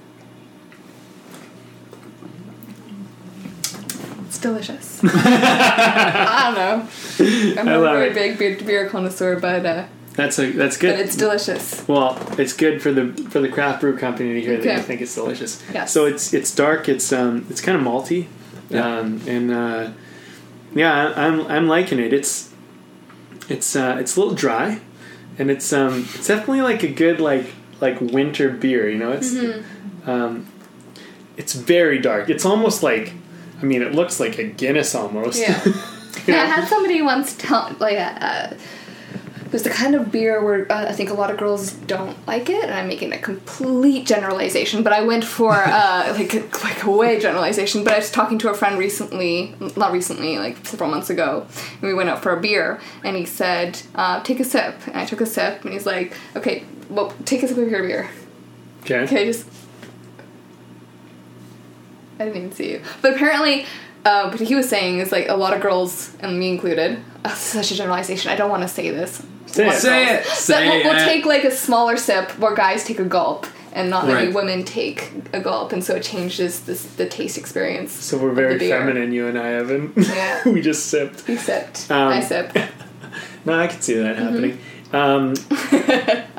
Delicious. I don't know. I'm I not a very it. big beer, beer connoisseur, but uh, That's a that's good. but it's delicious. Well, it's good for the for the craft brew company to hear that Okay. you think it's delicious. Yes. So it's it's dark. It's um it's kind of malty, Yeah. um, and uh, yeah, I- I'm I'm liking it. It's it's uh, it's a little dry, and it's um it's definitely like a good like like winter beer. You know, it's Mm-hmm. um it's very dark. It's almost like I mean, it looks like a Guinness almost. Yeah. Yeah, I had somebody once tell like uh, uh, there's the kind of beer where uh, I think a lot of girls don't like it, and I'm making a complete generalization. But I went for uh, like a, like a way generalization. But I was talking to a friend recently, not recently, like several months ago, and we went out for a beer, and he said, uh, "Take a sip," and I took a sip, and he's like, "Okay, well, take a sip of your beer." Okay. Okay, just. I didn't even see you. But apparently, uh, what he was saying is like a lot of girls, and me included, uh, such a generalization. I don't want to say this. Say it. Say it. Say we'll, we'll take like a smaller sip where guys take a gulp, and not many women take a gulp, and so it changes this, the taste experience. So we're very feminine, you and I, Evan. Yeah. we just sipped. He sipped. Um, I sipped. No, I could see that happening. Um,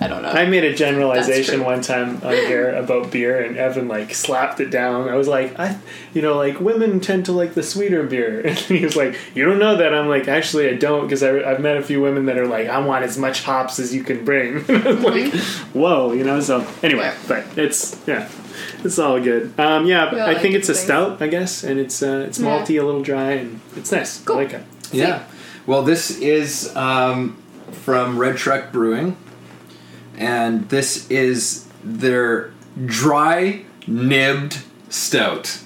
I don't know. I made a generalization one time on here about beer, and Evan like slapped it down. I was like, I, you know, like women tend to like the sweeter beer, and he was like, you don't know that. I'm like, actually, I don't, because I've met a few women that are like, I want as much hops as you can bring. And I was like, whoa, you know. So anyway, Yeah. but it's yeah, it's all good. Um, yeah, all I like think it's a things. stout, I guess, and it's uh, it's Yeah. malty, a little dry, and it's nice. Cool. I like it. Yeah. Well, this is um, from Red Truck Brewing, and this is their dry nibbed stout.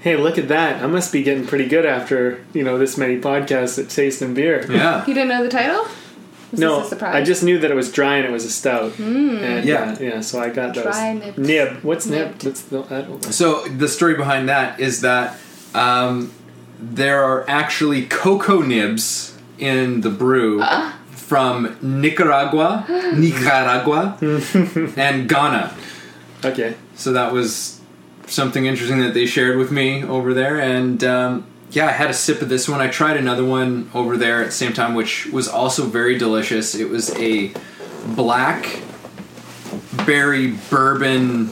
Hey, look at that! I must be getting pretty good after you know this many podcasts at Taste and Beer. Yeah. you didn't know the title? Was No, surprise? I just knew that it was dry and it was a stout. And, Yeah. uh, yeah. So I got those. Dry nibbed. Nib. What's nib? Nibbed. What's the, I. So the story behind that is that um, there are actually cocoa nibs in the brew from Nicaragua, Nicaragua, and Ghana. Okay. So that was something interesting that they shared with me over there, and um, yeah, I had a sip of this one. I tried another one over there at the same time, which was also very delicious. It was a black berry bourbon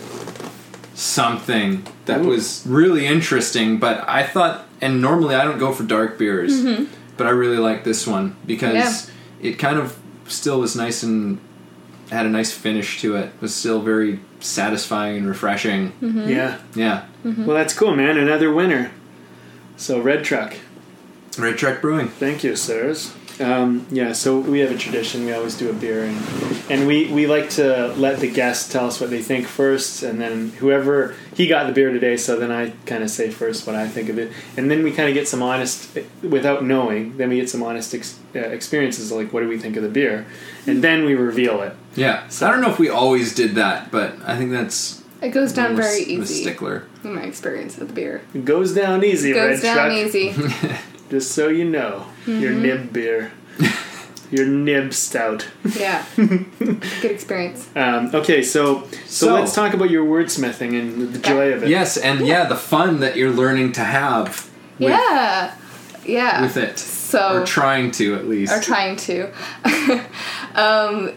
something that Ooh. was really interesting. But I thought, and normally I don't go for dark beers, but I really like this one because it kind of still was nice and had a nice finish to it. It was still very satisfying and refreshing. Mm-hmm. Yeah. Yeah. Mm-hmm. Well, that's cool, man. Another winner. So Red Truck. Red Truck Brewing. Thank you, sirs. Um, yeah, so we have a tradition. We always do a beer, and and we, we like to let the guests tell us what they think first, and then whoever he got the beer today, so then I kind of say first what I think of it, and then we kind of get some honest, without knowing, then we get some honest ex, uh, experiences like what do we think of the beer, and then we reveal it. Yeah. So I don't know if we always did that, but I think that's It goes down I'm a very s- I'm a easy. stickler. In my experience with the beer, It goes down easy, goes Red down Truck. easy. Just so you know, your nib beer, your nib stout. Yeah, good experience. Um, okay, so, so So- let's talk about your wordsmithing and the joy of it. Yes, and yeah, the fun that you're learning to have with, yeah, yeah. with it. So or trying to at least. are trying to. um,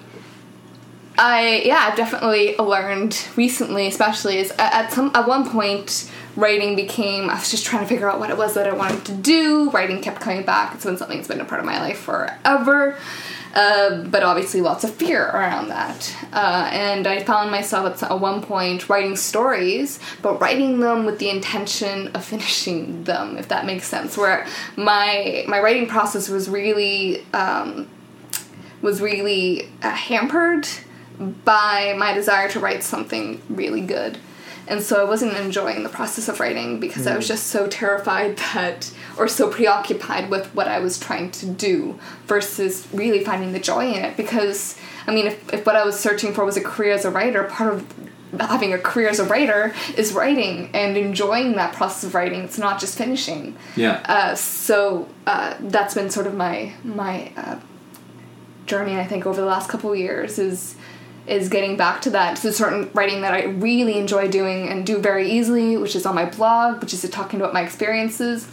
I yeah, I've definitely learned recently, especially is at, at some at one point writing became I was just trying to figure out what it was that I wanted to do. Writing kept coming back. It's been something that's been a part of my life forever. Uh, but obviously, lots of fear around that. Uh, and I found myself at, one point writing stories, but writing them with the intention of finishing them, if that makes sense. Where my my writing process was really um, was really uh, hampered by my desire to write something really good. And so I wasn't enjoying the process of writing because I was just so terrified that, or so preoccupied with what I was trying to do versus really finding the joy in it. Because, I mean, if, if what I was searching for was a career as a writer, part of having a career as a writer is writing and enjoying that process of writing. It's not just finishing. yeah. Uh, so uh, that's been sort of my my uh, journey. I think over the last couple of years is is getting back to that to certain writing that I really enjoy doing and do very easily, which is on my blog, which is talking about my experiences.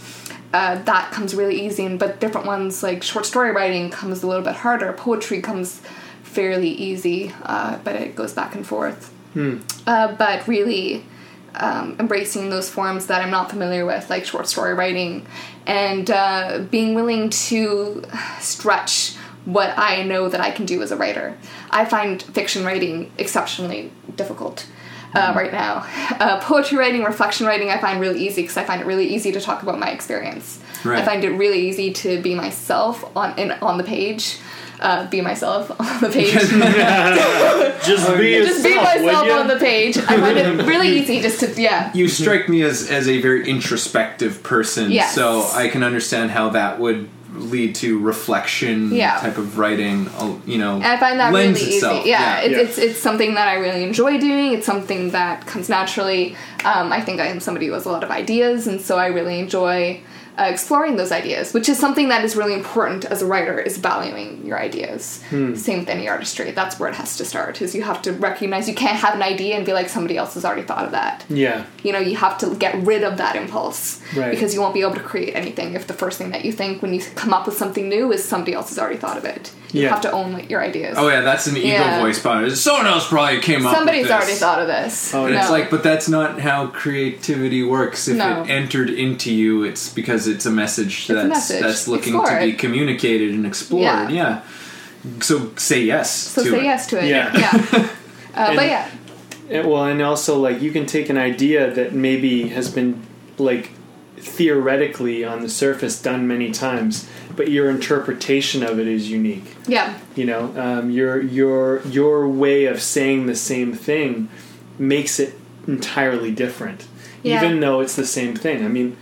Uh, that comes really easy, and but different ones like short story writing comes a little bit harder. Poetry comes fairly easy, uh, but it goes back and forth. Uh, but really, um, embracing those forms that I'm not familiar with, like short story writing, and uh, being willing to stretch what I know that I can do as a writer. I find fiction writing exceptionally difficult. Uh, right now, uh, poetry writing, reflection writing, I find really easy because I find it really easy to talk about my experience. Right. I find it really easy to be myself on in, on the page, uh, be myself on the page. Just be just yourself, would myself on the page. I find it really easy just to yeah. you strike me as as a very introspective person, Yes. so I can understand how that would lead to reflection Yeah. type of writing. uh, You know, And I find that lends really itself. easy. Yeah, It's, Yeah. it's it's something that I really enjoy doing. It's something that comes naturally. Um, I think I am somebody who has a lot of ideas, and so I really enjoy uh, exploring those ideas, which is something that is really important as a writer is valuing your ideas. Same with any artistry. That's where it has to start. Is you have to recognize you can't have an idea and be like somebody else has already thought of that. Yeah. You know, you have to get rid of that impulse Right. because you won't be able to create anything if the first thing that you think when you come up with something new is somebody else has already thought of it. You Yeah. have to own like, your ideas. Oh yeah, that's an ego Yeah. voice. Probably someone else probably came up. Somebody's with this. already thought of this. Oh, And no. it's like, but that's not how creativity works. If No. it entered into you, it's because it's a message a that's message. that's looking Explore to be communicated and explored. Yeah. Yeah. So say yes. so to say it. yes to it. Yeah. Yeah. Uh, but yeah, And- well, and also like you can take an idea that maybe has been like theoretically on the surface done many times, but your interpretation of it is unique. yeah, You know, um, your your your way of saying the same thing makes it entirely different, Yeah. even though it's the same thing. I mean,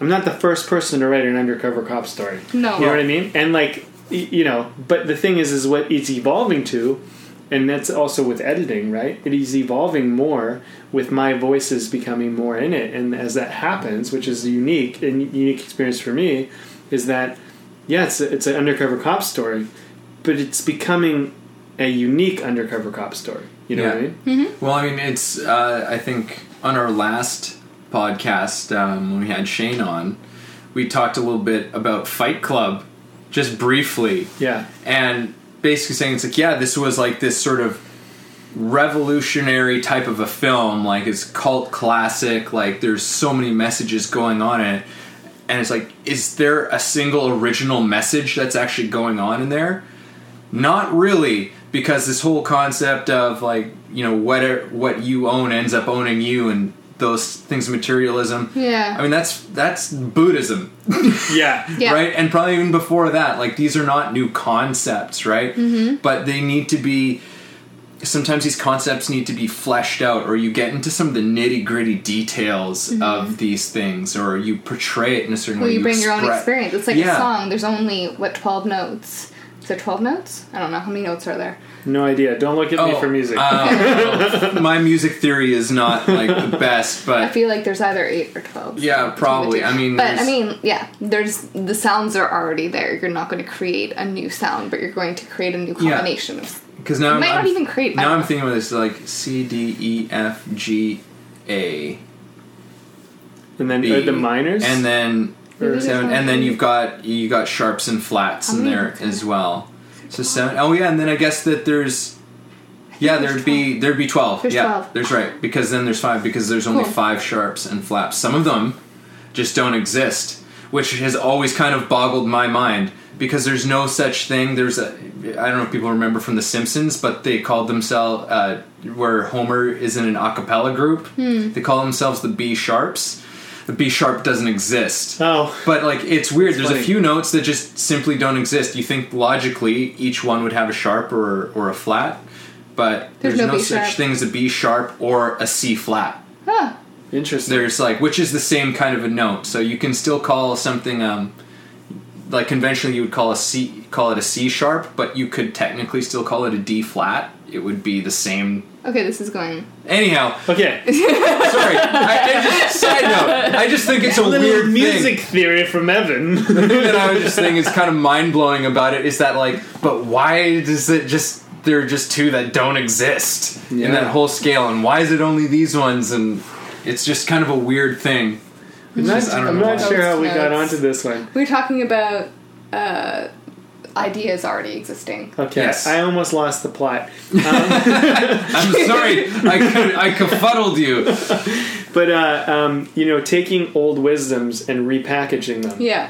I'm not the first person to write an undercover cop story. No. you know what I mean. And like, you know, but the thing is, is what it's evolving to, and that's also with editing, right? It is evolving more with my voices becoming more in it, and as that happens, which is a unique and unique experience for me, is that yeah, it's a, it's an undercover cop story, but it's becoming a unique undercover cop story. You know what I Yeah. mean? Well, I mean, it's. Uh, I think on our last podcast um, when we had Shane on, we talked a little bit about Fight Club, just briefly, Yeah. and basically saying it's like, yeah, this was like this sort of revolutionary type of a film, like it's cult classic. Like there's so many messages going on in it, and it's like, is there a single original message that's actually going on in there? Not really, because this whole concept of like you know what what you own ends up owning you, and those things of materialism. Yeah. I mean that's that's Buddhism, Yeah. Yeah. right? And probably even before that, like these are not new concepts, right? Mm-hmm. But they need to be. Sometimes these concepts need to be fleshed out, or you get into some of the nitty gritty details of these things, or you portray it in a certain Mm-hmm. well, way. you bring your own experience. It's like Yeah. a song. There's only what twelve notes. Is there twelve notes? I don't know how many notes are there. No idea. Don't look at me Oh, for music. uh, my music theory is not like the best, but I feel like there's either eight or twelve. Yeah, probably. I mean, but I mean, yeah. There's the sounds are already there. You're not going to create a new sound, but you're going to create a new Yeah. combination of. because now You I'm, might not I'm- even create- Now I'm thinking of this like C D E F G A and then B, the minors. and then seven, and then you've got you got sharps and flats in there as well. So seven. Oh yeah, and then I guess that there's. Yeah, there'd be there'd be twelve. There's yeah, 12. there's right because then there's five because there's only Cool. five sharps and flaps. Some of them just don't exist, which has always kind of boggled my mind because there's no such thing. There's a I don't know if people remember from The Simpsons, but they called themselves uh, where Homer is in an a cappella group. Hmm. They call themselves the B sharps. The B sharp doesn't exist. oh, But like it's weird. There's funny. a few notes that just simply don't exist. You think logically each one would have a sharp or or a flat, but There's there's, no no, such thing as a B sharp or a C flat. Huh. interesting. There's like which is the same kind of a note. So you can still call something um like conventionally you would call a C call it a C sharp, but you could technically still call it a D flat. It would be the same. Okay, this is going. Anyhow, okay. sorry. I, I just side note. I just think it's a Little weird thing. music theory from Evan. the thing that I was just thinking is kind of mind blowing about it is that like, but why does it just there are just two that don't exist in that whole scale, and why is it only these ones? And it's just kind of a weird thing. I'm not, just- I don't I'm know not sure how we Notes, got onto this one. We were talking about uh, ideas already existing. Okay, Yes. I almost lost the plot. I'm sorry, I could, I confuddled you. But uh, um, you know, taking old wisdoms and repackaging them. Yeah.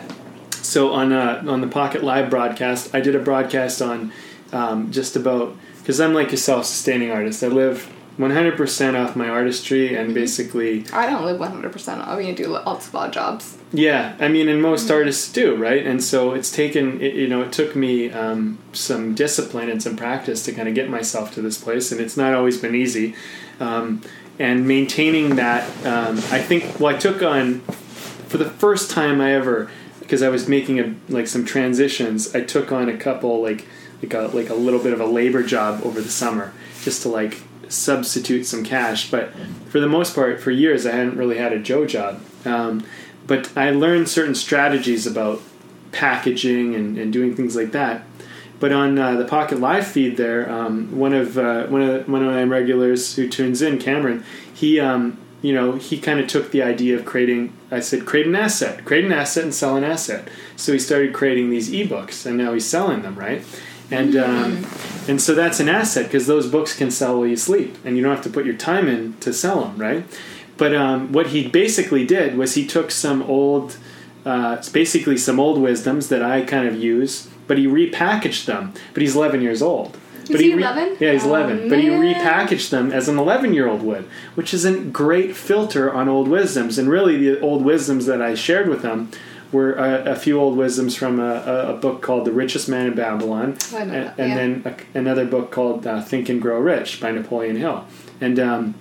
So on uh, on the Pocket Live broadcast, I did a broadcast on um, just about because I'm like a self-sustaining artist. I live 100% off my artistry and basically I don't live 100%. off. I mean, do lots of odd jobs. Yeah, I mean, and most artists do, right? And so it's taken, it, you know, it took me um, some discipline and some practice to kind of get myself to this place, and it's not always been easy. Um, and maintaining that, um, I think, well, I took on for the first time I ever, because I was making a, like some transitions. I took on a couple like like a like a little bit of a labor job over the summer, just to like substitute some cash. But for the most part, for years, I hadn't really had a Joe job. Um, but I learned certain strategies about packaging and, and doing things like that. But on uh, the Pocket Live feed, there, um, one of uh, one of one of my regulars who tunes in, Cameron, he um, you know he kind of took the idea of creating. I said, create an asset, create an asset, and sell an asset. So he started creating these ebooks, and now he's selling them, right? and um, and so that's an asset because those books can sell while you sleep, and you don't have to put your time in to sell them, right? But um, what he basically did was he took some old, uh, basically some old wisdoms that I kind of use, but he repackaged them. But he's 11 years old. Is but he re- 11? yeah, he's Oh, 11. But he repackaged them as an 11 year old would, which is a great filter on old wisdoms. And really, the old wisdoms that I shared with him were a, a few old wisdoms from a, a, a book called The Richest Man in Babylon, Oh, and, and yeah. then a, another book called uh, Think and Grow Rich by Napoleon Hill. And, um,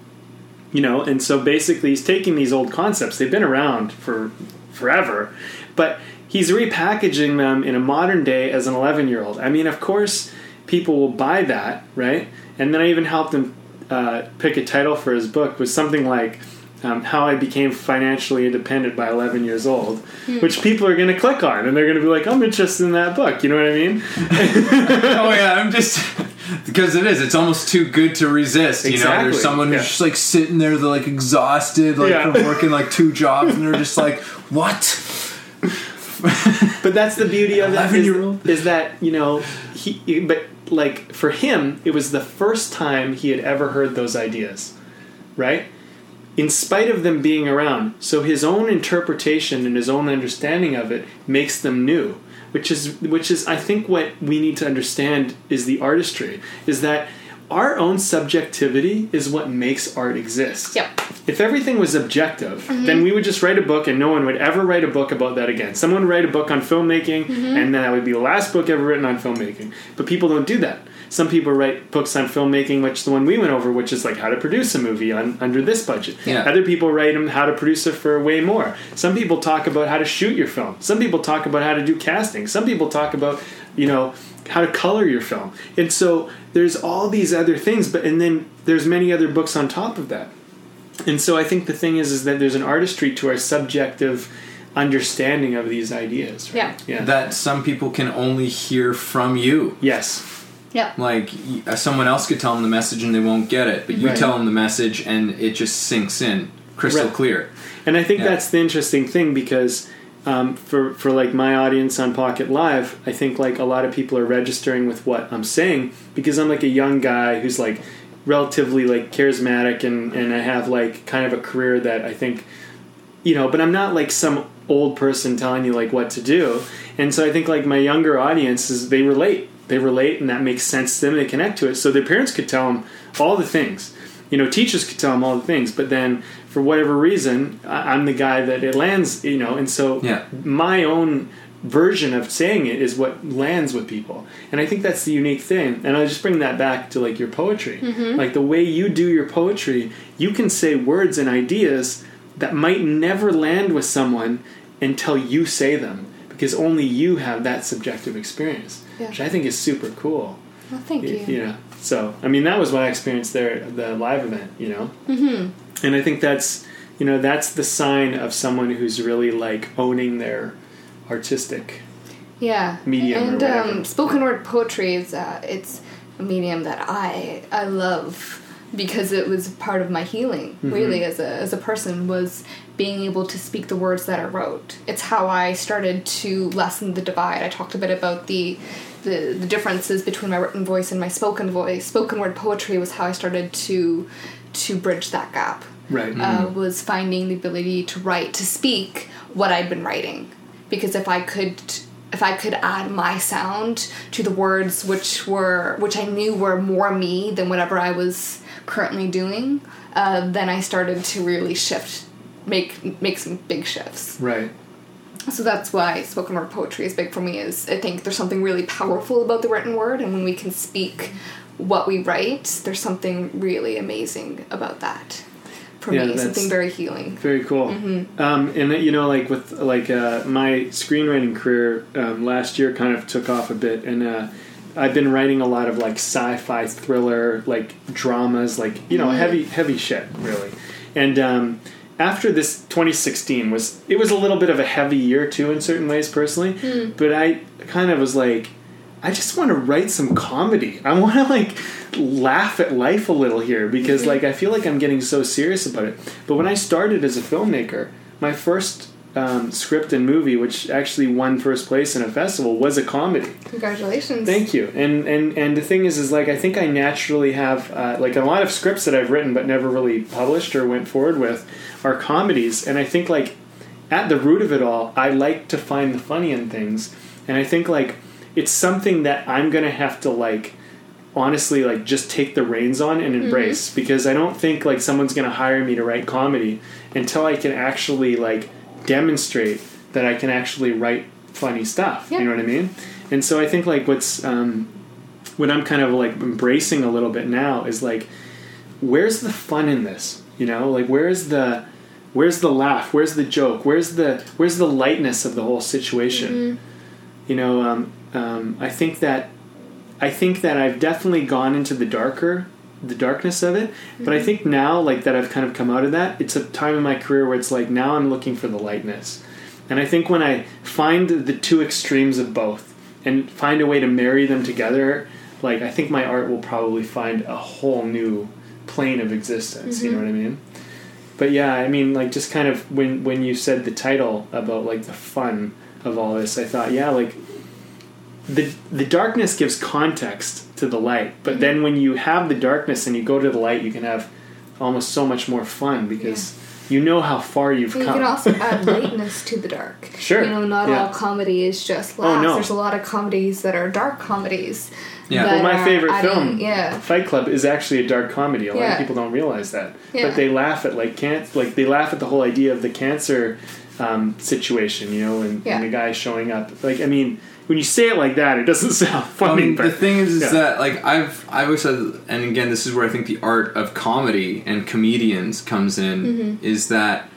you know, and so basically he's taking these old concepts, they've been around for forever, but he's repackaging them in a modern day as an 11 year old. I mean, of course, people will buy that, right? And then I even helped him uh, pick a title for his book was something like um, "How I Became Financially Independent by 11 Years Old," which people are going to click on and they're going to be like, "I'm interested in that book." You know what I mean? oh yeah, I'm just because it is. It's almost too good to resist. You know, there's someone who's yeah. just like sitting there, they're like exhausted, like Yeah. from working like two jobs, and they're just like, "What?" But that's the beauty of that. Is, 11-year-old? is that you know he, but like for him, it was the first time he had ever heard those ideas, right? In spite of them being around, so his own interpretation and his own understanding of it makes them new. Which is which is I think what we need to understand is the artistry is that our own subjectivity is what makes art exist. Yep. If everything was objective, mm-hmm. then we would just write a book and no one would ever write a book about that again. Someone would write a book on filmmaking mm-hmm. and that would be the last book ever written on filmmaking. But people don't do that. Some people write books on filmmaking, which is the one we went over, which is like how to produce a movie on under this budget. Yeah. Other people write them how to produce it for way more. Some people talk about how to shoot your film. Some people talk about how to do casting. Some people talk about, you know, how to color your film. And so there's all these other things, but and then there's many other books on top of that. And so I think the thing is is that there's an artistry to our subjective understanding of these ideas. Right? Yeah. Yeah. That some people can only hear from you. yes. Yep. Like uh, someone else could tell them the message and they won't get it, but you Right. tell them the message and it just sinks in crystal Right. clear. And I think Yeah. that's the interesting thing because um, for for like my audience on Pocket Live, I think like a lot of people are registering with what I'm saying because I'm like a young guy who's like relatively like charismatic and and I have like kind of a career that I think you know, but I'm not like some old person telling you like what to do. And so I think like my younger audiences they relate. They relate and that makes sense to them. They connect to it. So their parents could tell them all the things. You know, teachers could tell them all the things, but then for whatever reason, I- I'm the guy that it lands, you know, and so Yeah. my own version of saying it is what lands with people. And I think that's the unique thing. And I'll just bring that back to like your poetry. Like the way you do your poetry, you can say words and ideas that might never land with someone until you say them because only you have that subjective experience, Yeah. which I think is super cool. Well, thank you. Y- You know, so I mean, that was what I experienced there at the live event. You know, mm-hmm. And I think that's you know that's the sign of someone who's really like owning their artistic. Yeah, medium and um, spoken word poetry is uh, it's a medium that I I love because it was part of my healing. Mm-hmm. Really, as a as a person, was being able to speak the words that I wrote. It's how I started to lessen the divide. I talked a bit about the. The, the differences between my written voice and my spoken voice spoken word poetry was how i started to to bridge that gap Right. uh, was finding the ability to write to speak what I'd been writing because if I could if I could add my sound to the words which were which I knew were more me than whatever I was currently doing uh, then I started to really shift make make some big shifts right. so that's why spoken word poetry is big for me is I think there's something really powerful about the written word and when we can speak what we write there's something really amazing about that for Yeah, me something very healing Very cool. Mm-hmm. Um, and you know, like with like uh, my screenwriting career um, last year, kind of took off a bit, and uh, I've been writing a lot of like sci-fi thriller, like dramas, like you know, Mm-hmm. heavy heavy shit, really. And um, after this 2016 was it was a little bit of a heavy year too in certain ways personally, Hmm. but I kind of was like. I just want to write some comedy. I want to like laugh at life a little here because like I feel like I'm getting so serious about it. But when I started as a filmmaker, my first um, script and movie, which actually won first place in a festival, was a comedy. Congratulations. Thank you. And and and the thing is, is like I think I naturally have uh, like a lot of scripts that I've written but never really published or went forward with are comedies, and I think like at the root of it all, I like to find the funny in things, and I think like it's something that I'm gonna have to like honestly like just take the reins on and embrace because I don't think like someone's gonna hire me to write comedy until I can actually like demonstrate that I can actually write funny stuff. You know what I mean? And so I think like what's um, what I'm kind of like embracing a little bit now is like where's the fun in this? You know, like where's the where's the laugh? Where's the joke? Where's the where's the lightness of the whole situation? You know, um, um, I think that I think that I've definitely gone into the darker the darkness of it but i think now like that i've kind of come out of that it's a time in my career where it's like now i'm looking for the lightness. And i think when i find the two extremes of both and find a way to marry them together like i think my art will probably find a whole new plane of existence you know what i mean? But yeah i mean like just kind of when when you said the title about like the fun of all this i thought yeah like the the darkness gives context to the light but then when you have the darkness and you go to the light you can have almost so much more fun because you know how far you've You come can also add lightness to the dark. Sure, You know, not yeah. all comedy is just Oh, laughs. no. There's a lot of comedies that are dark comedies. Yeah. well my favorite adding- film Yeah. fight club is actually a dark comedy a lot Yeah. of people don't realize that Yeah. but they laugh at like can't like they laugh at the whole idea of the cancer um, situation you know and, Yeah. and the guy showing up like i mean when you say it like that it doesn't sound funny Um, but the thing is, is yeah. that like I've I always said, and again, this is where I think the art of comedy and comedians comes in. Mm-hmm. Is that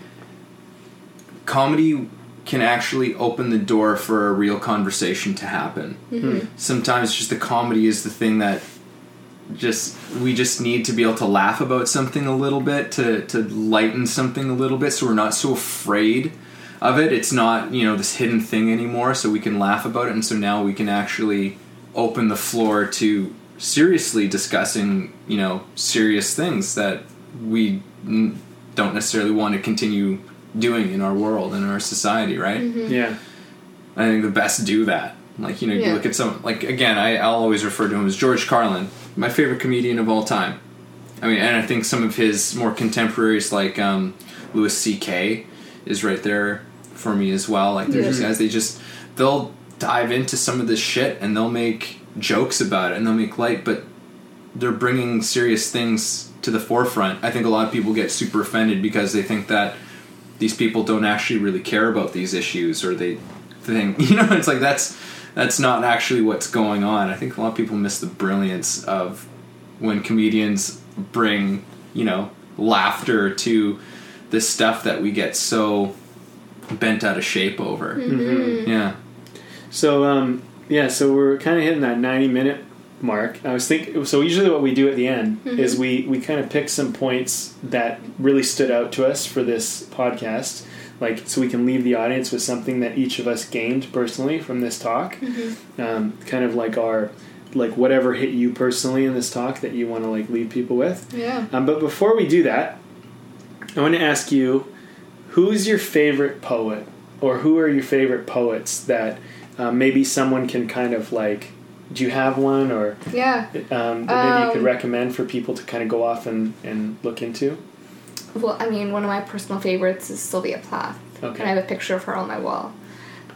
comedy can actually open the door for a real conversation to happen. Mm-hmm. Sometimes just the comedy is the thing that just we just need to be able to laugh about something a little bit to to lighten something a little bit so we're not so afraid of it it's not you know this hidden thing anymore so we can laugh about it and so now we can actually open the floor to seriously discussing you know serious things that we n- don't necessarily want to continue doing in our world and in our society right yeah I think the best do that. Like you know, you look at some like again, I, I'll always refer to him as George Carlin, my favorite comedian of all time. I mean, and I think some of his more contemporaries like um, Louis C.K. is right there for me as well. Like there's these Yeah. guys, they just they'll dive into some of this shit and they'll make jokes about it and they'll make light, but they're bringing serious things to the forefront. I think a lot of people get super offended because they think that these people don't actually really care about these issues or they think you know it's like that's that's not actually what's going on i think a lot of people miss the brilliance of when comedians bring you know laughter to the stuff that we get so bent out of shape over yeah So um, yeah, so we're kind of hitting that ninety minute mark. I was thinking. So usually, what we do at the end is we we kind of pick some points that really stood out to us for this podcast, like so we can leave the audience with something that each of us gained personally from this talk. Um, kind of like our like whatever hit you personally in this talk that you want to like leave people with. Yeah. Um, but before we do that, I want to ask you, who's your favorite poet, or who are your favorite poets that uh, maybe someone can kind of like? Do you have one, or Yeah. um, that maybe you could Um, recommend for people to kind of go off and, and look into? Well, I mean, one of my personal favorites is Sylvia Plath. Okay. And I have a picture of her on my wall.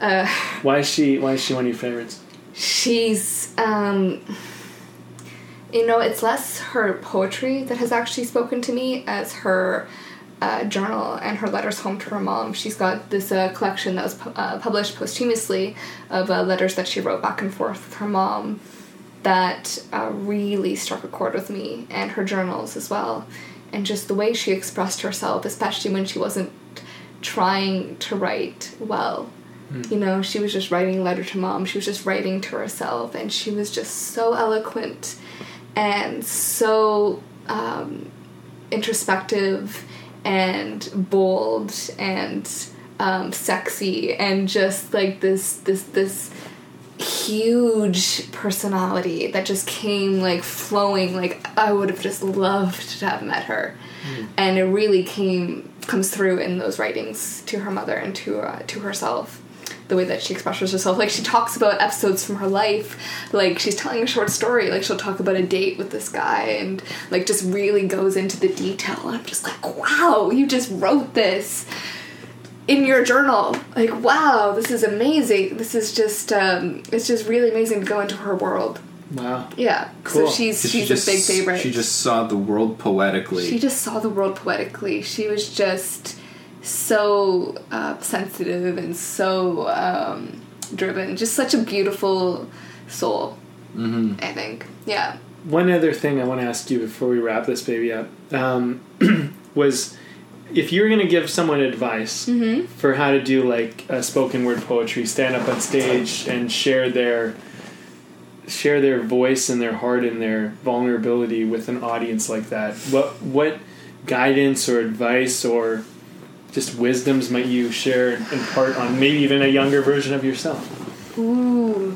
Uh, Why is she? Why is she one of your favorites? she's, um, you know, it's less her poetry that has actually spoken to me as her uh, journal and her letters home to her mom. She's got this uh, collection that was pu- uh, published posthumously of uh, letters that she wrote back and forth with her mom that uh, really struck a chord with me, and her journals as well. And just the way she expressed herself, especially when she wasn't trying to write well. You know, she was just writing a letter to mom. She was just writing to herself, and she was just so eloquent and so um, introspective and bold and um, sexy and just like this this this huge personality that just came like flowing like i would have just loved to have met her. And it really came comes through in those writings to her mother and to uh, to herself the way that she expresses herself. Like she talks about episodes from her life. Like she's telling a short story. Like she'll talk about a date with this guy and like just really goes into the detail. And i'm just like wow you just wrote this in your journal. Like wow this is amazing. This is just um, it's just really amazing to go into her world. Wow. yeah. Cool. so she's She she's just- a big favorite. She just saw the world poetically. she just saw the world poetically. She was just so uh, sensitive and so um, driven. Just such a beautiful soul. Mm-hmm. I think. Yeah. One other thing I want to ask you before we wrap this baby up um, was if you were going to give someone advice for how to do like a spoken word poetry, stand up on stage and share their share their voice and their heart and their vulnerability with an audience like that, what what guidance or advice or just wisdoms might you share and impart on maybe even a younger version of yourself? Ooh.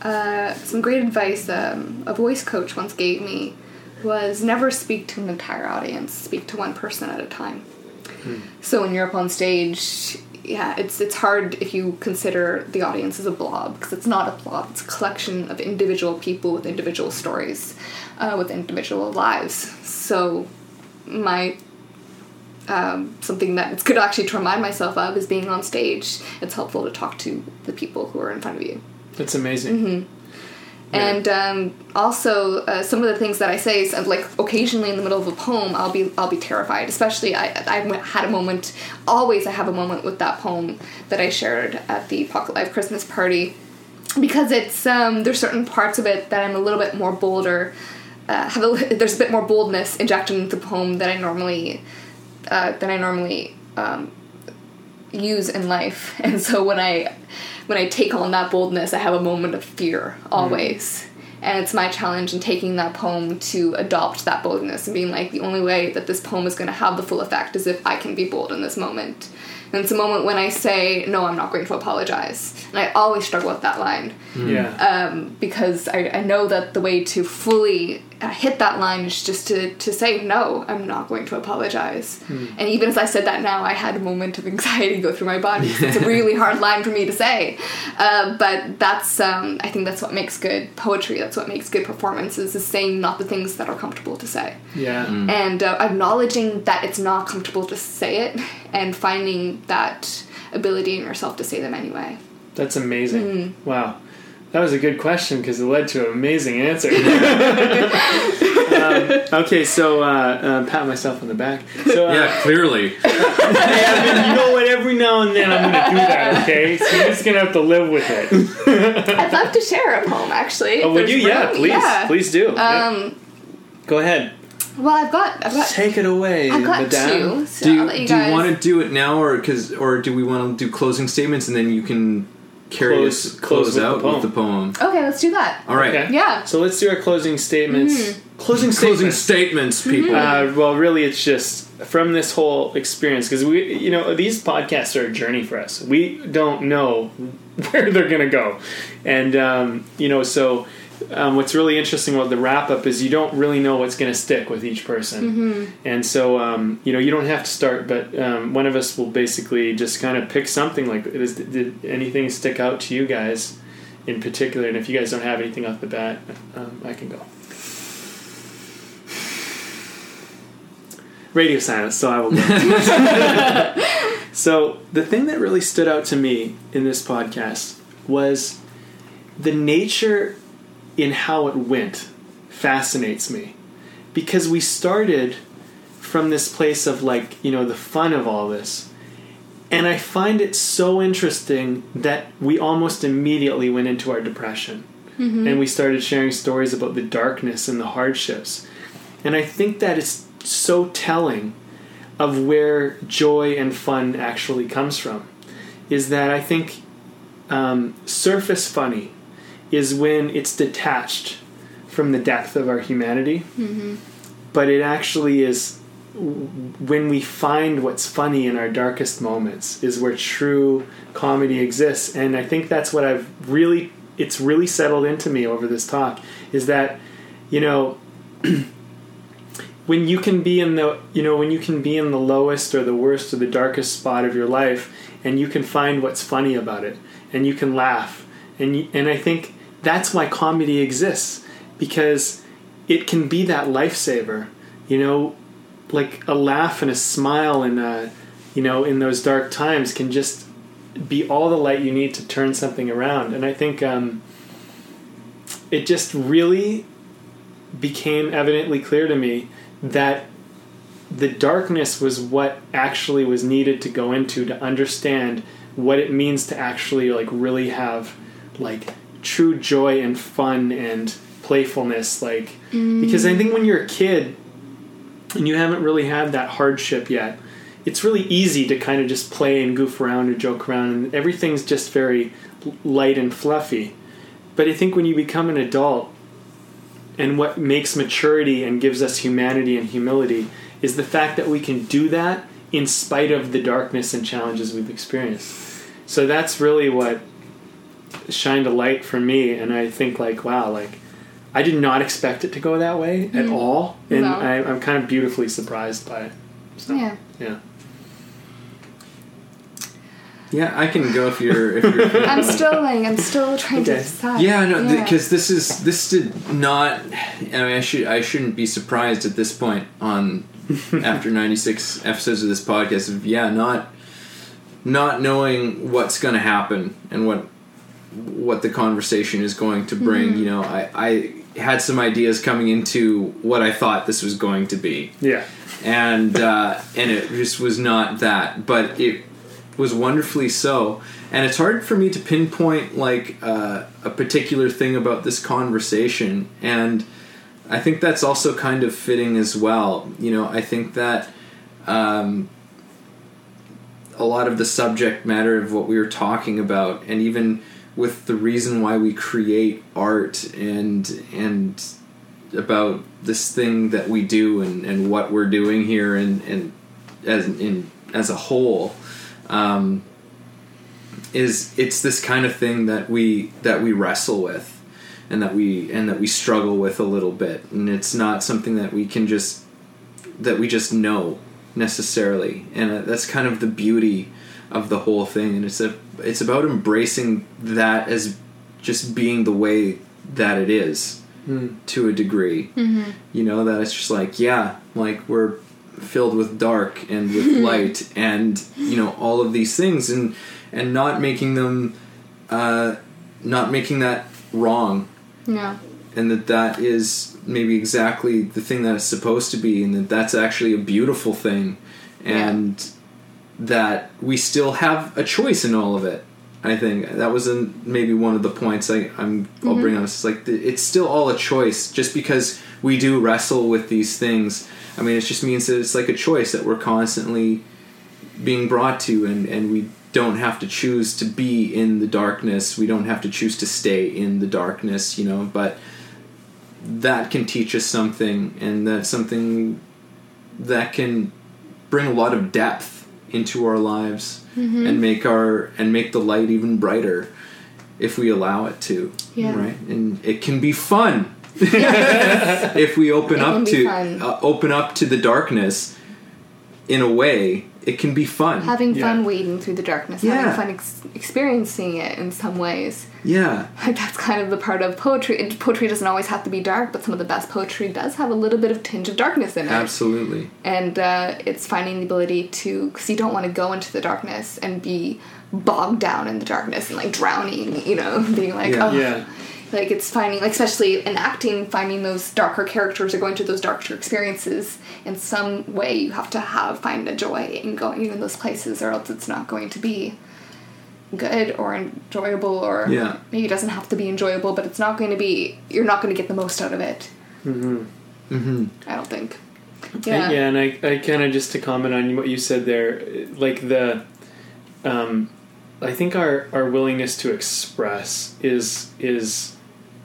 Uh, some great advice um, a voice coach once gave me was never speak to an entire audience. Speak to one person at a time. So when you're up on stage, yeah, it's it's hard if you consider the audience as a blob because it's not a blob. It's a collection of individual people with individual stories, uh, with individual lives. So my um, something that it's good actually to remind myself of is being on stage. It's helpful to talk to the people who are in front of you. That's amazing. Mm-hmm. And um, also, uh, some of the things that I say, is, uh, like occasionally in the middle of a poem, I'll be I'll be terrified. Especially, I I had a moment. Always, I have a moment with that poem that I shared at the Pocket Life Christmas party, because it's um, there's certain parts of it that I'm a little bit more bolder. Uh, have a, there's a bit more boldness injected into the poem than I normally uh, than I normally um, use in life. And so when I when I take on that boldness, I have a moment of fear always. And it's my challenge in taking that poem to adopt that boldness and being like, the only way that this poem is going to have the full effect is if I can be bold in this moment. And it's a moment when I say, no, I'm not going to apologize. And I always struggle with that line Yeah. um, because I, I know that the way to fully hit that line is just to, to say no i'm not going to apologize and even as i said that now i had a moment of anxiety go through my body it's a really hard line for me to say uh, but that's um, i think that's what makes good poetry that's what makes good performances is saying not the things that are comfortable to say yeah. and uh, acknowledging that it's not comfortable to say it and finding that ability in yourself to say them anyway That's amazing. Mm-hmm. Wow. That was a good question because it led to an amazing answer. um, okay, so uh, uh, pat myself on the back. So, uh, yeah, clearly. hey, Evan, you know what? Every now and then I'm going to do that. Okay, so you're just going to have to live with it. i'd love to share a poem actually Oh, would there's you? Yeah, please, Yeah. please do. Yeah. um Go ahead. well i've got i've got Take it away, I've got madame. two, so Do you, you do you want to do it now, or cause, or do we want to do closing statements and then you can carry Close- us close close, with out poem. with the poem? Okay, let's do that. All right. Okay. Yeah. So let's do our closing statements. Mm-hmm. Closing Closing statements. statements, people. Uh, well, really, it's just from this whole experience because we, you know, these podcasts are a journey for us. We don't know where they're going to go, and um, you know, so um, what's really interesting about the wrap up is you don't really know what's going to stick with each person, and so um, you know, you don't have to start, but um, one of us will basically just kind of pick something like, is, did anything stick out to you guys? In particular, and if you guys don't have anything off the bat, um, I can go. radio silence, so I will go. so, the thing that really stood out to me in this podcast was the nature in how it went fascinates me because we started from this place of like, you know, the fun of all this. And I find it so interesting that we almost immediately went into our depression. And we started sharing stories about the darkness and the hardships. And I think that is so telling of where joy and fun actually comes from. Is that I think um, surface funny is when it's detached from the depth of our humanity, mm-hmm. but it actually is when we find what's funny in our darkest moments is where true comedy exists. And i think that's what i've really it's really settled into me over this talk is that you know when you can be in the you know when you can be in the lowest or the worst or the darkest spot of your life and you can find what's funny about it and you can laugh. And you, and I think that's why comedy exists because it can be that lifesaver you know like a laugh and a smile and a you know in those dark times can just be all the light you need to turn something around. And I think um, it just really became evidently clear to me that the darkness was what actually was needed to go into to understand what it means to actually like really have like true joy and fun and playfulness like because i think when you're a kid and you haven't really had that hardship yet it's really easy to kind of just play and goof around or joke around and everything's just very light and fluffy but i think when you become an adult and what makes maturity and gives us humanity and humility is the fact that we can do that in spite of the darkness and challenges we've experienced. So that's really what shined a light for me, and I think like, wow, like I did not expect it to go that way at mm-hmm. all, and No. I, I'm kind of beautifully surprised by it. So, Yeah. yeah. Yeah, I can go if you're if you're. I'm still I'm still trying to Okay. decide. Yeah, no, because this is this did not. I mean, I should I shouldn't be surprised at this point on after ninety six episodes of this podcast of yeah, not not knowing what's going to happen and what what the conversation is going to bring. You know, I I had some ideas coming into what I thought this was going to be Yeah. and uh, and it just was not that, but it was wonderfully so. And it's hard for me to pinpoint like uh, a particular thing about this conversation, and I think that's also kind of fitting as well. You know, I think that um, a lot of the subject matter of what we were talking about, and even with the reason why we create art and and about this thing that we do and, and what we're doing here and, and as in as a whole um, is it's this kind of thing that we that we wrestle with and that we and that we struggle with a little bit. And it's not something that we can just that we just know necessarily. And uh, that's kind of the beauty of the whole thing and it's a it's about embracing that as just being the way that it is to a degree. You know that it's just like yeah like we're filled with dark and with light and you know all of these things and and not making them uh not making that wrong. No. and that that is maybe exactly the thing that it's supposed to be and that that's actually a beautiful thing. And that we still have a choice in all of it i think. That was in maybe one of the points I, i'm i'll mm-hmm. bring on it's like it's still all a choice. Just because we do wrestle with these things i mean it just means that it's like a choice that we're constantly being brought to and and we don't have to choose to be in the darkness. We don't have to choose to stay in the darkness you know but that can teach us something and that's something that can bring a lot of depth into our lives and make our and make the light even brighter if we allow it to Yeah. right? And it can be fun. If we open It up to uh, open up to the darkness in a way it can be fun Having Yeah. fun wading through the darkness, Yeah. having fun ex- experiencing it in some ways. yeah Like that's kind of the part of poetry. It, poetry doesn't always have to be dark, but some of the best poetry does have a little bit of tinge of darkness in it. absolutely and uh, it's finding the ability to because you don't want to go into the darkness and be bogged down in the darkness and like drowning you know being like Yeah. oh Yeah. Like it's finding like especially in acting finding those darker characters or going through those darker experiences in some way you have to have find a joy in going in those places or else it's not going to be good or enjoyable or Yeah. maybe it doesn't have to be enjoyable but it's not going to be you're not going to get the most out of it Mm-hmm. hmm i don't think Yeah, yeah and I, I kind of just to comment on what you said there, like the, um, I think our our willingness to express is is,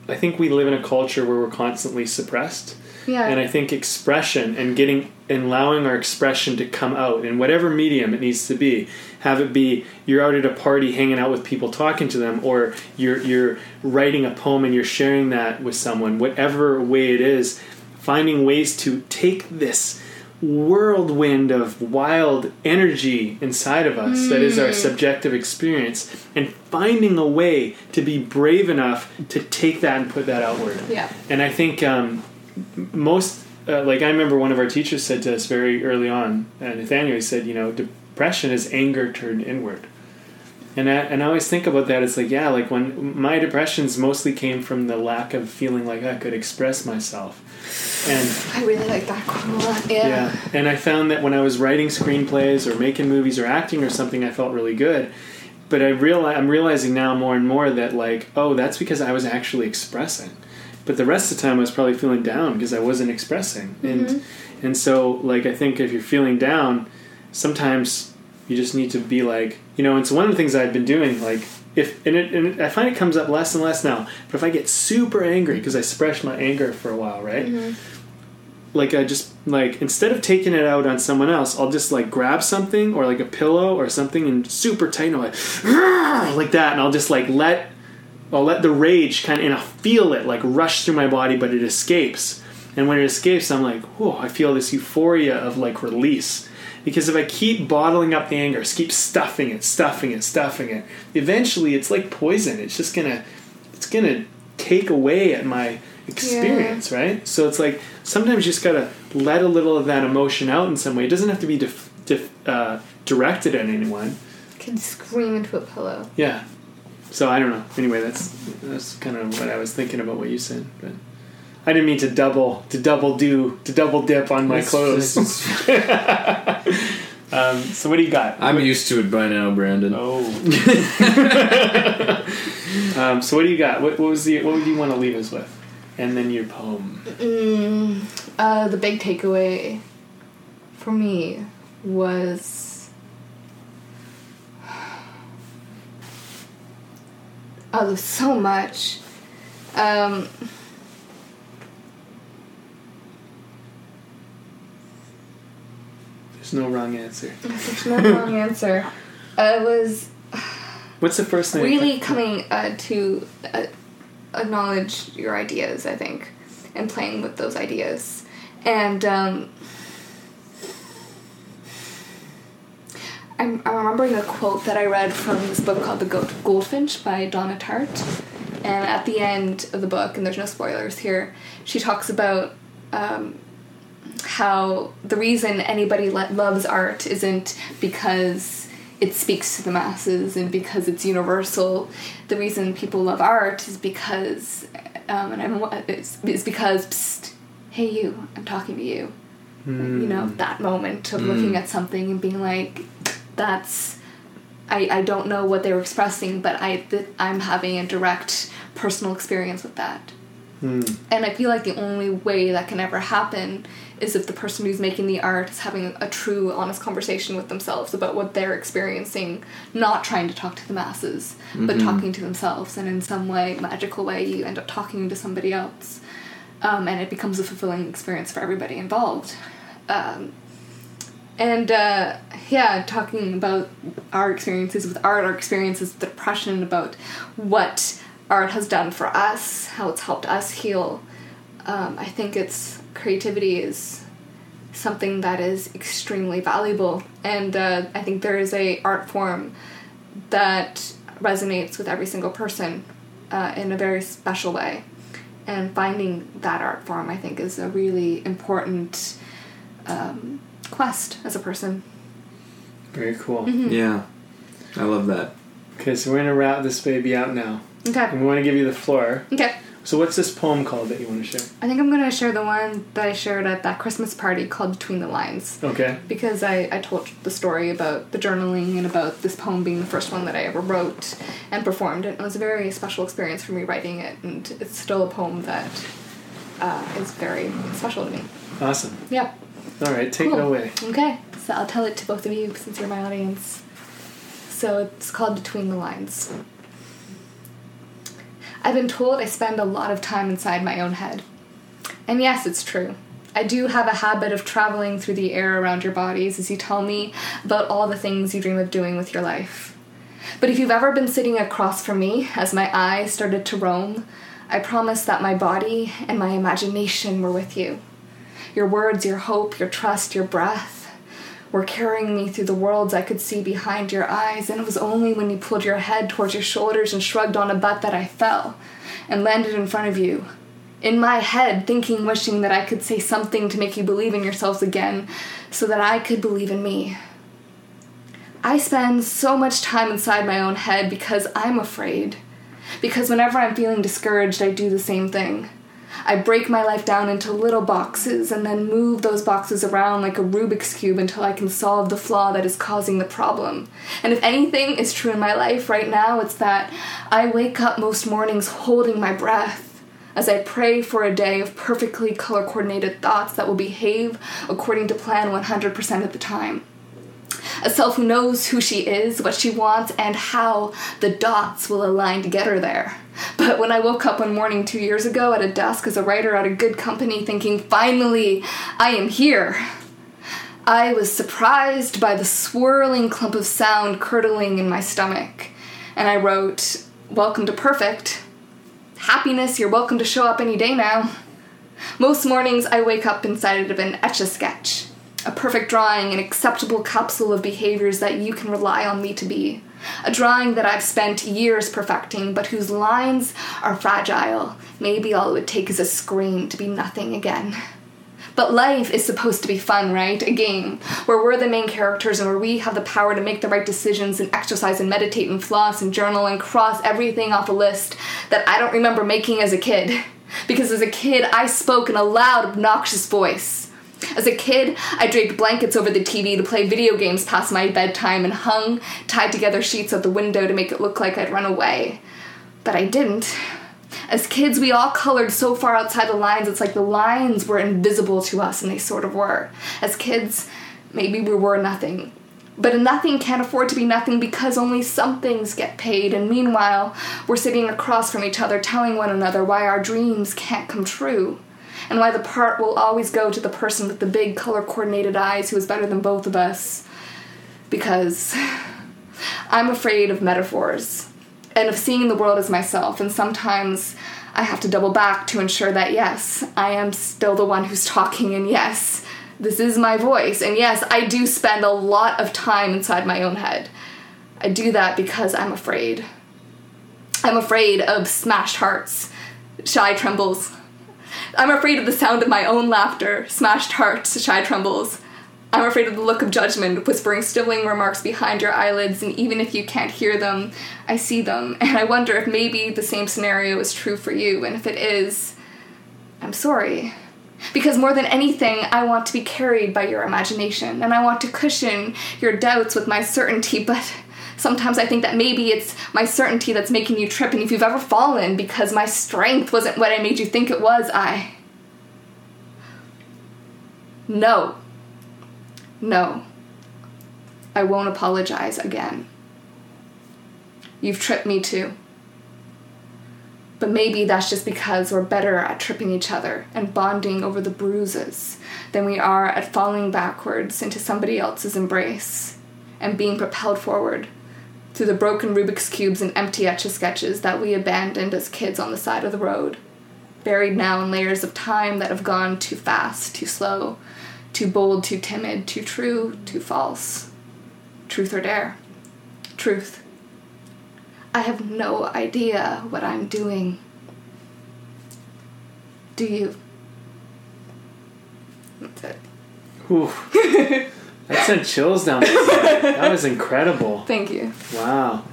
I think we live in a culture where we're constantly suppressed, yeah and I think expression and getting and allowing our expression to come out in whatever medium it needs to be. Have it be you're out at a party hanging out with people talking to them, or you're you're writing a poem and you're sharing that with someone. Whatever way it is, finding ways to take this whirlwind of wild energy inside of us that is our subjective experience and finding a way to be brave enough to take that and put that outward. Yeah. and i think um, most uh, like i remember one of our teachers said to us very early on uh, nathaniel he said you know depression is anger turned inward and I, and I always think about that. It's like, yeah, like when my depressions mostly came from the lack of feeling like I could express myself. And I really like that quote a lot. Yeah. yeah, and I found that when I was writing screenplays or making movies or acting or something, I felt really good. But I realize I'm realizing now more and more that like, oh, that's because I was actually expressing. But the rest of the time, I was probably feeling down because I wasn't expressing. And mm-hmm. and so, like, I think if you're feeling down, sometimes you just need to be like, you know. And so one of the things I've been doing, like, if and, it, and I find it comes up less and less now. But if I get super angry because I suppressed my anger for a while, right? Mm-hmm. like I just like instead of taking it out on someone else, I'll just like grab something or like a pillow or something and super tight and I'm like like that, and I'll just like let I'll let the rage kind of and I'll feel it like rush through my body, but it escapes. And when it escapes, I'm like, whoa! I feel this euphoria of like release. Because if I keep bottling up the anger, keep stuffing it, stuffing it, stuffing it, eventually it's like poison. It's just gonna, it's gonna take away at my experience, right? So it's like sometimes you just gotta let a little of that emotion out in some way. It doesn't have to be dif- dif- uh, directed at anyone. Can scream into a pillow. Yeah. So I don't know. Anyway, that's that's kind of what I was thinking about what you said, but I didn't mean to double to double do to double dip on my clothes. Um, so what do you got? I'm used to it by now, Brandon. Oh. um, so what do you got? What, what was the what would you want to leave us with? And then your poem. Mm, uh, the big takeaway for me was oh, there's so much. Um, There's no wrong answer. there's no wrong answer. It was What's the first thing? really coming uh, to uh, acknowledge your ideas, I think, and playing with those ideas. And um, I'm, I'm remembering a quote that I read from this book called The Goat Goldfinch by Donna Tartt. And at the end of the book, and there's no spoilers here, she talks about um, how the reason anybody lo- loves art isn't because it speaks to the masses and because it's universal. The reason people love art is because, um, and I'm is, is because, psst, hey you, I'm talking to you. You know hmm. that moment of hmm. looking at something and being like, that's. I, I don't know what they were expressing, but I th- I'm having a direct personal experience with that. Hmm. And I feel like the only way that can ever happen is if the person who's making the art is having a true, honest conversation with themselves about what they're experiencing, not trying to talk to the masses, but talking to themselves. And in some way, magical way, you end up talking to somebody else. Um, and it becomes a fulfilling experience for everybody involved. Um, and uh, yeah, talking about our experiences with art, our experiences with depression, about what art has done for us, how it's helped us heal. Um, I think it's creativity is something that is extremely valuable, and uh, I think there is a art form that resonates with every single person uh, in a very special way. And finding that art form, I think, is a really important um, quest as a person. Very cool. Mm-hmm. Yeah, I love that. Okay, so we're gonna wrap this baby out now, and Okay. we want to give you the floor. Okay. So what's this poem called that you want to share? I think I'm gonna share the one that I shared at that Christmas party called Between the Lines. Okay. Because I, I told the story about the journaling and about this poem being the first one that I ever wrote and performed. And it was a very special experience for me writing it, and it's still a poem that uh, is very special to me. Awesome. Yeah. All right, take it away. Okay, so I'll tell it to both of you since you're my audience. So it's called Between the Lines. I've been told I spend a lot of time inside my own head. And yes, it's true. I do have a habit of traveling through the air around your bodies as you tell me about all the things you dream of doing with your life. But if you've ever been sitting across from me as my eyes started to roam, I promise that my body and my imagination were with you. Your words, your hope, your trust, your breath were carrying me through the worlds I could see behind your eyes, and it was only when you pulled your head towards your shoulders and shrugged on a butt that I fell and landed in front of you. In my head, thinking, wishing that I could say something to make you believe in yourselves again, so that I could believe in me. I spend so much time inside my own head because I'm afraid. Because whenever I'm feeling discouraged, I do the same thing. I break my life down into little boxes and then move those boxes around like a Rubik's Cube until I can solve the flaw that is causing the problem. And if anything is true in my life right now, it's that I wake up most mornings holding my breath as I pray for a day of perfectly color coordinated thoughts that will behave according to plan 100% of the time a self who knows who she is, what she wants, and how the dots will align to get her there. But when I woke up one morning two years ago at a desk as a writer at a good company thinking, finally, I am here, I was surprised by the swirling clump of sound curdling in my stomach. And I wrote, Welcome to Perfect. Happiness, you're welcome to show up any day now. Most mornings I wake up inside of an etch a sketch a perfect drawing, an acceptable capsule of behaviors that you can rely on me to be. A drawing that I've spent years perfecting, but whose lines are fragile. Maybe all it would take is a scream to be nothing again. But life is supposed to be fun, right? A game where we're the main characters and where we have the power to make the right decisions and exercise and meditate and floss and journal and cross everything off a list that I don't remember making as a kid. Because as a kid, I spoke in a loud, obnoxious voice. As a kid, I draped blankets over the TV to play video games past my bedtime and hung tied together sheets at the window to make it look like I'd run away. But I didn't. As kids, we all colored so far outside the lines, it's like the lines were invisible to us, and they sort of were. As kids, maybe we were nothing. But a nothing can't afford to be nothing because only some things get paid, and meanwhile, we're sitting across from each other telling one another why our dreams can't come true and why the part will always go to the person with the big color coordinated eyes who is better than both of us. Because I'm afraid of metaphors and of seeing the world as myself, and sometimes I have to double back to ensure that yes, I am still the one who's talking, and yes, this is my voice, and yes, I do spend a lot of time inside my own head. I do that because I'm afraid. I'm afraid of smashed hearts, shy trembles, I'm afraid of the sound of my own laughter, smashed hearts, shy trembles. I'm afraid of the look of judgment, whispering stippling remarks behind your eyelids, and even if you can't hear them, I see them, and I wonder if maybe the same scenario is true for you, and if it is, I'm sorry. Because more than anything, I want to be carried by your imagination, and I want to cushion your doubts with my certainty, but sometimes I think that maybe it's my certainty that's making you trip. And if you've ever fallen because my strength wasn't what I made you think it was, I. No. No. I won't apologize again. You've tripped me too. But maybe that's just because we're better at tripping each other and bonding over the bruises than we are at falling backwards into somebody else's embrace and being propelled forward through the broken Rubik's Cubes and empty etch a sketches that we abandoned as kids on the side of the road, buried now in layers of time that have gone too fast, too slow, too bold, too timid, too true, too false. Truth or dare? Truth. I have no idea what I'm doing. Do you? That's it. Whew. that sent chills down. my spine. that was incredible. Thank you. Wow.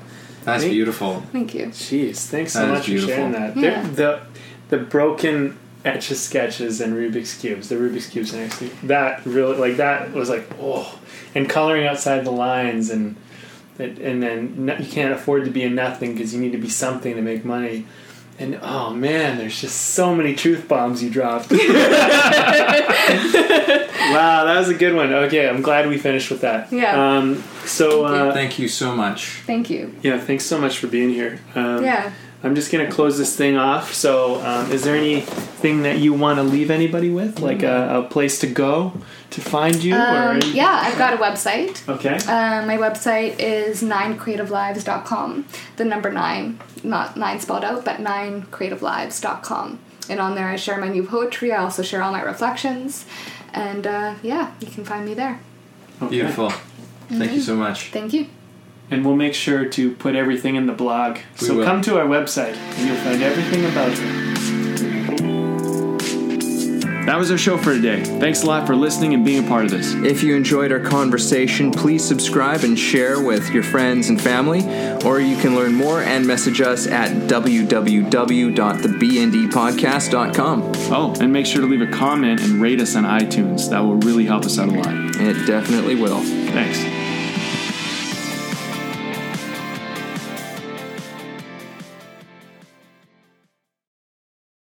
That's Thank- beautiful. Thank you. Jeez, thanks so That is much for sharing that. Yeah. The, the the broken etch a sketches and Rubik's cubes, the Rubik's cubes next to that really like that was like oh, and coloring outside the lines and and and then no, you can't afford to be a nothing because you need to be something to make money. And oh man, there's just so many truth bombs you dropped. wow, that was a good one. Okay, I'm glad we finished with that. Yeah. Um, so Thank you. uh, Thank you so much. Thank you. yeah, thanks so much for being here. Um, Yeah. I'm just gonna close this thing off. So, um, is there anything that you want to leave anybody with, like a, a place to go to find you? Um, or yeah, I've got a website. Okay. Uh, my website is ninecreativelives.com. The number nine, not nine spelled out, but ninecreativelives.com. and on there I share my new poetry. I also share all my reflections, and uh, yeah, you can find me there. Okay. Beautiful. Thank you so much. Thank you. And we'll make sure to put everything in the blog. We so will. come to our website and you'll find everything about her. That was our show for today. Thanks a lot for listening and being a part of this. If you enjoyed our conversation, please subscribe and share with your friends and family, or you can learn more and message us at www.thebndpodcast.com. Oh, and make sure to leave a comment and rate us on iTunes. That will really help us out a lot. It definitely will. Thanks.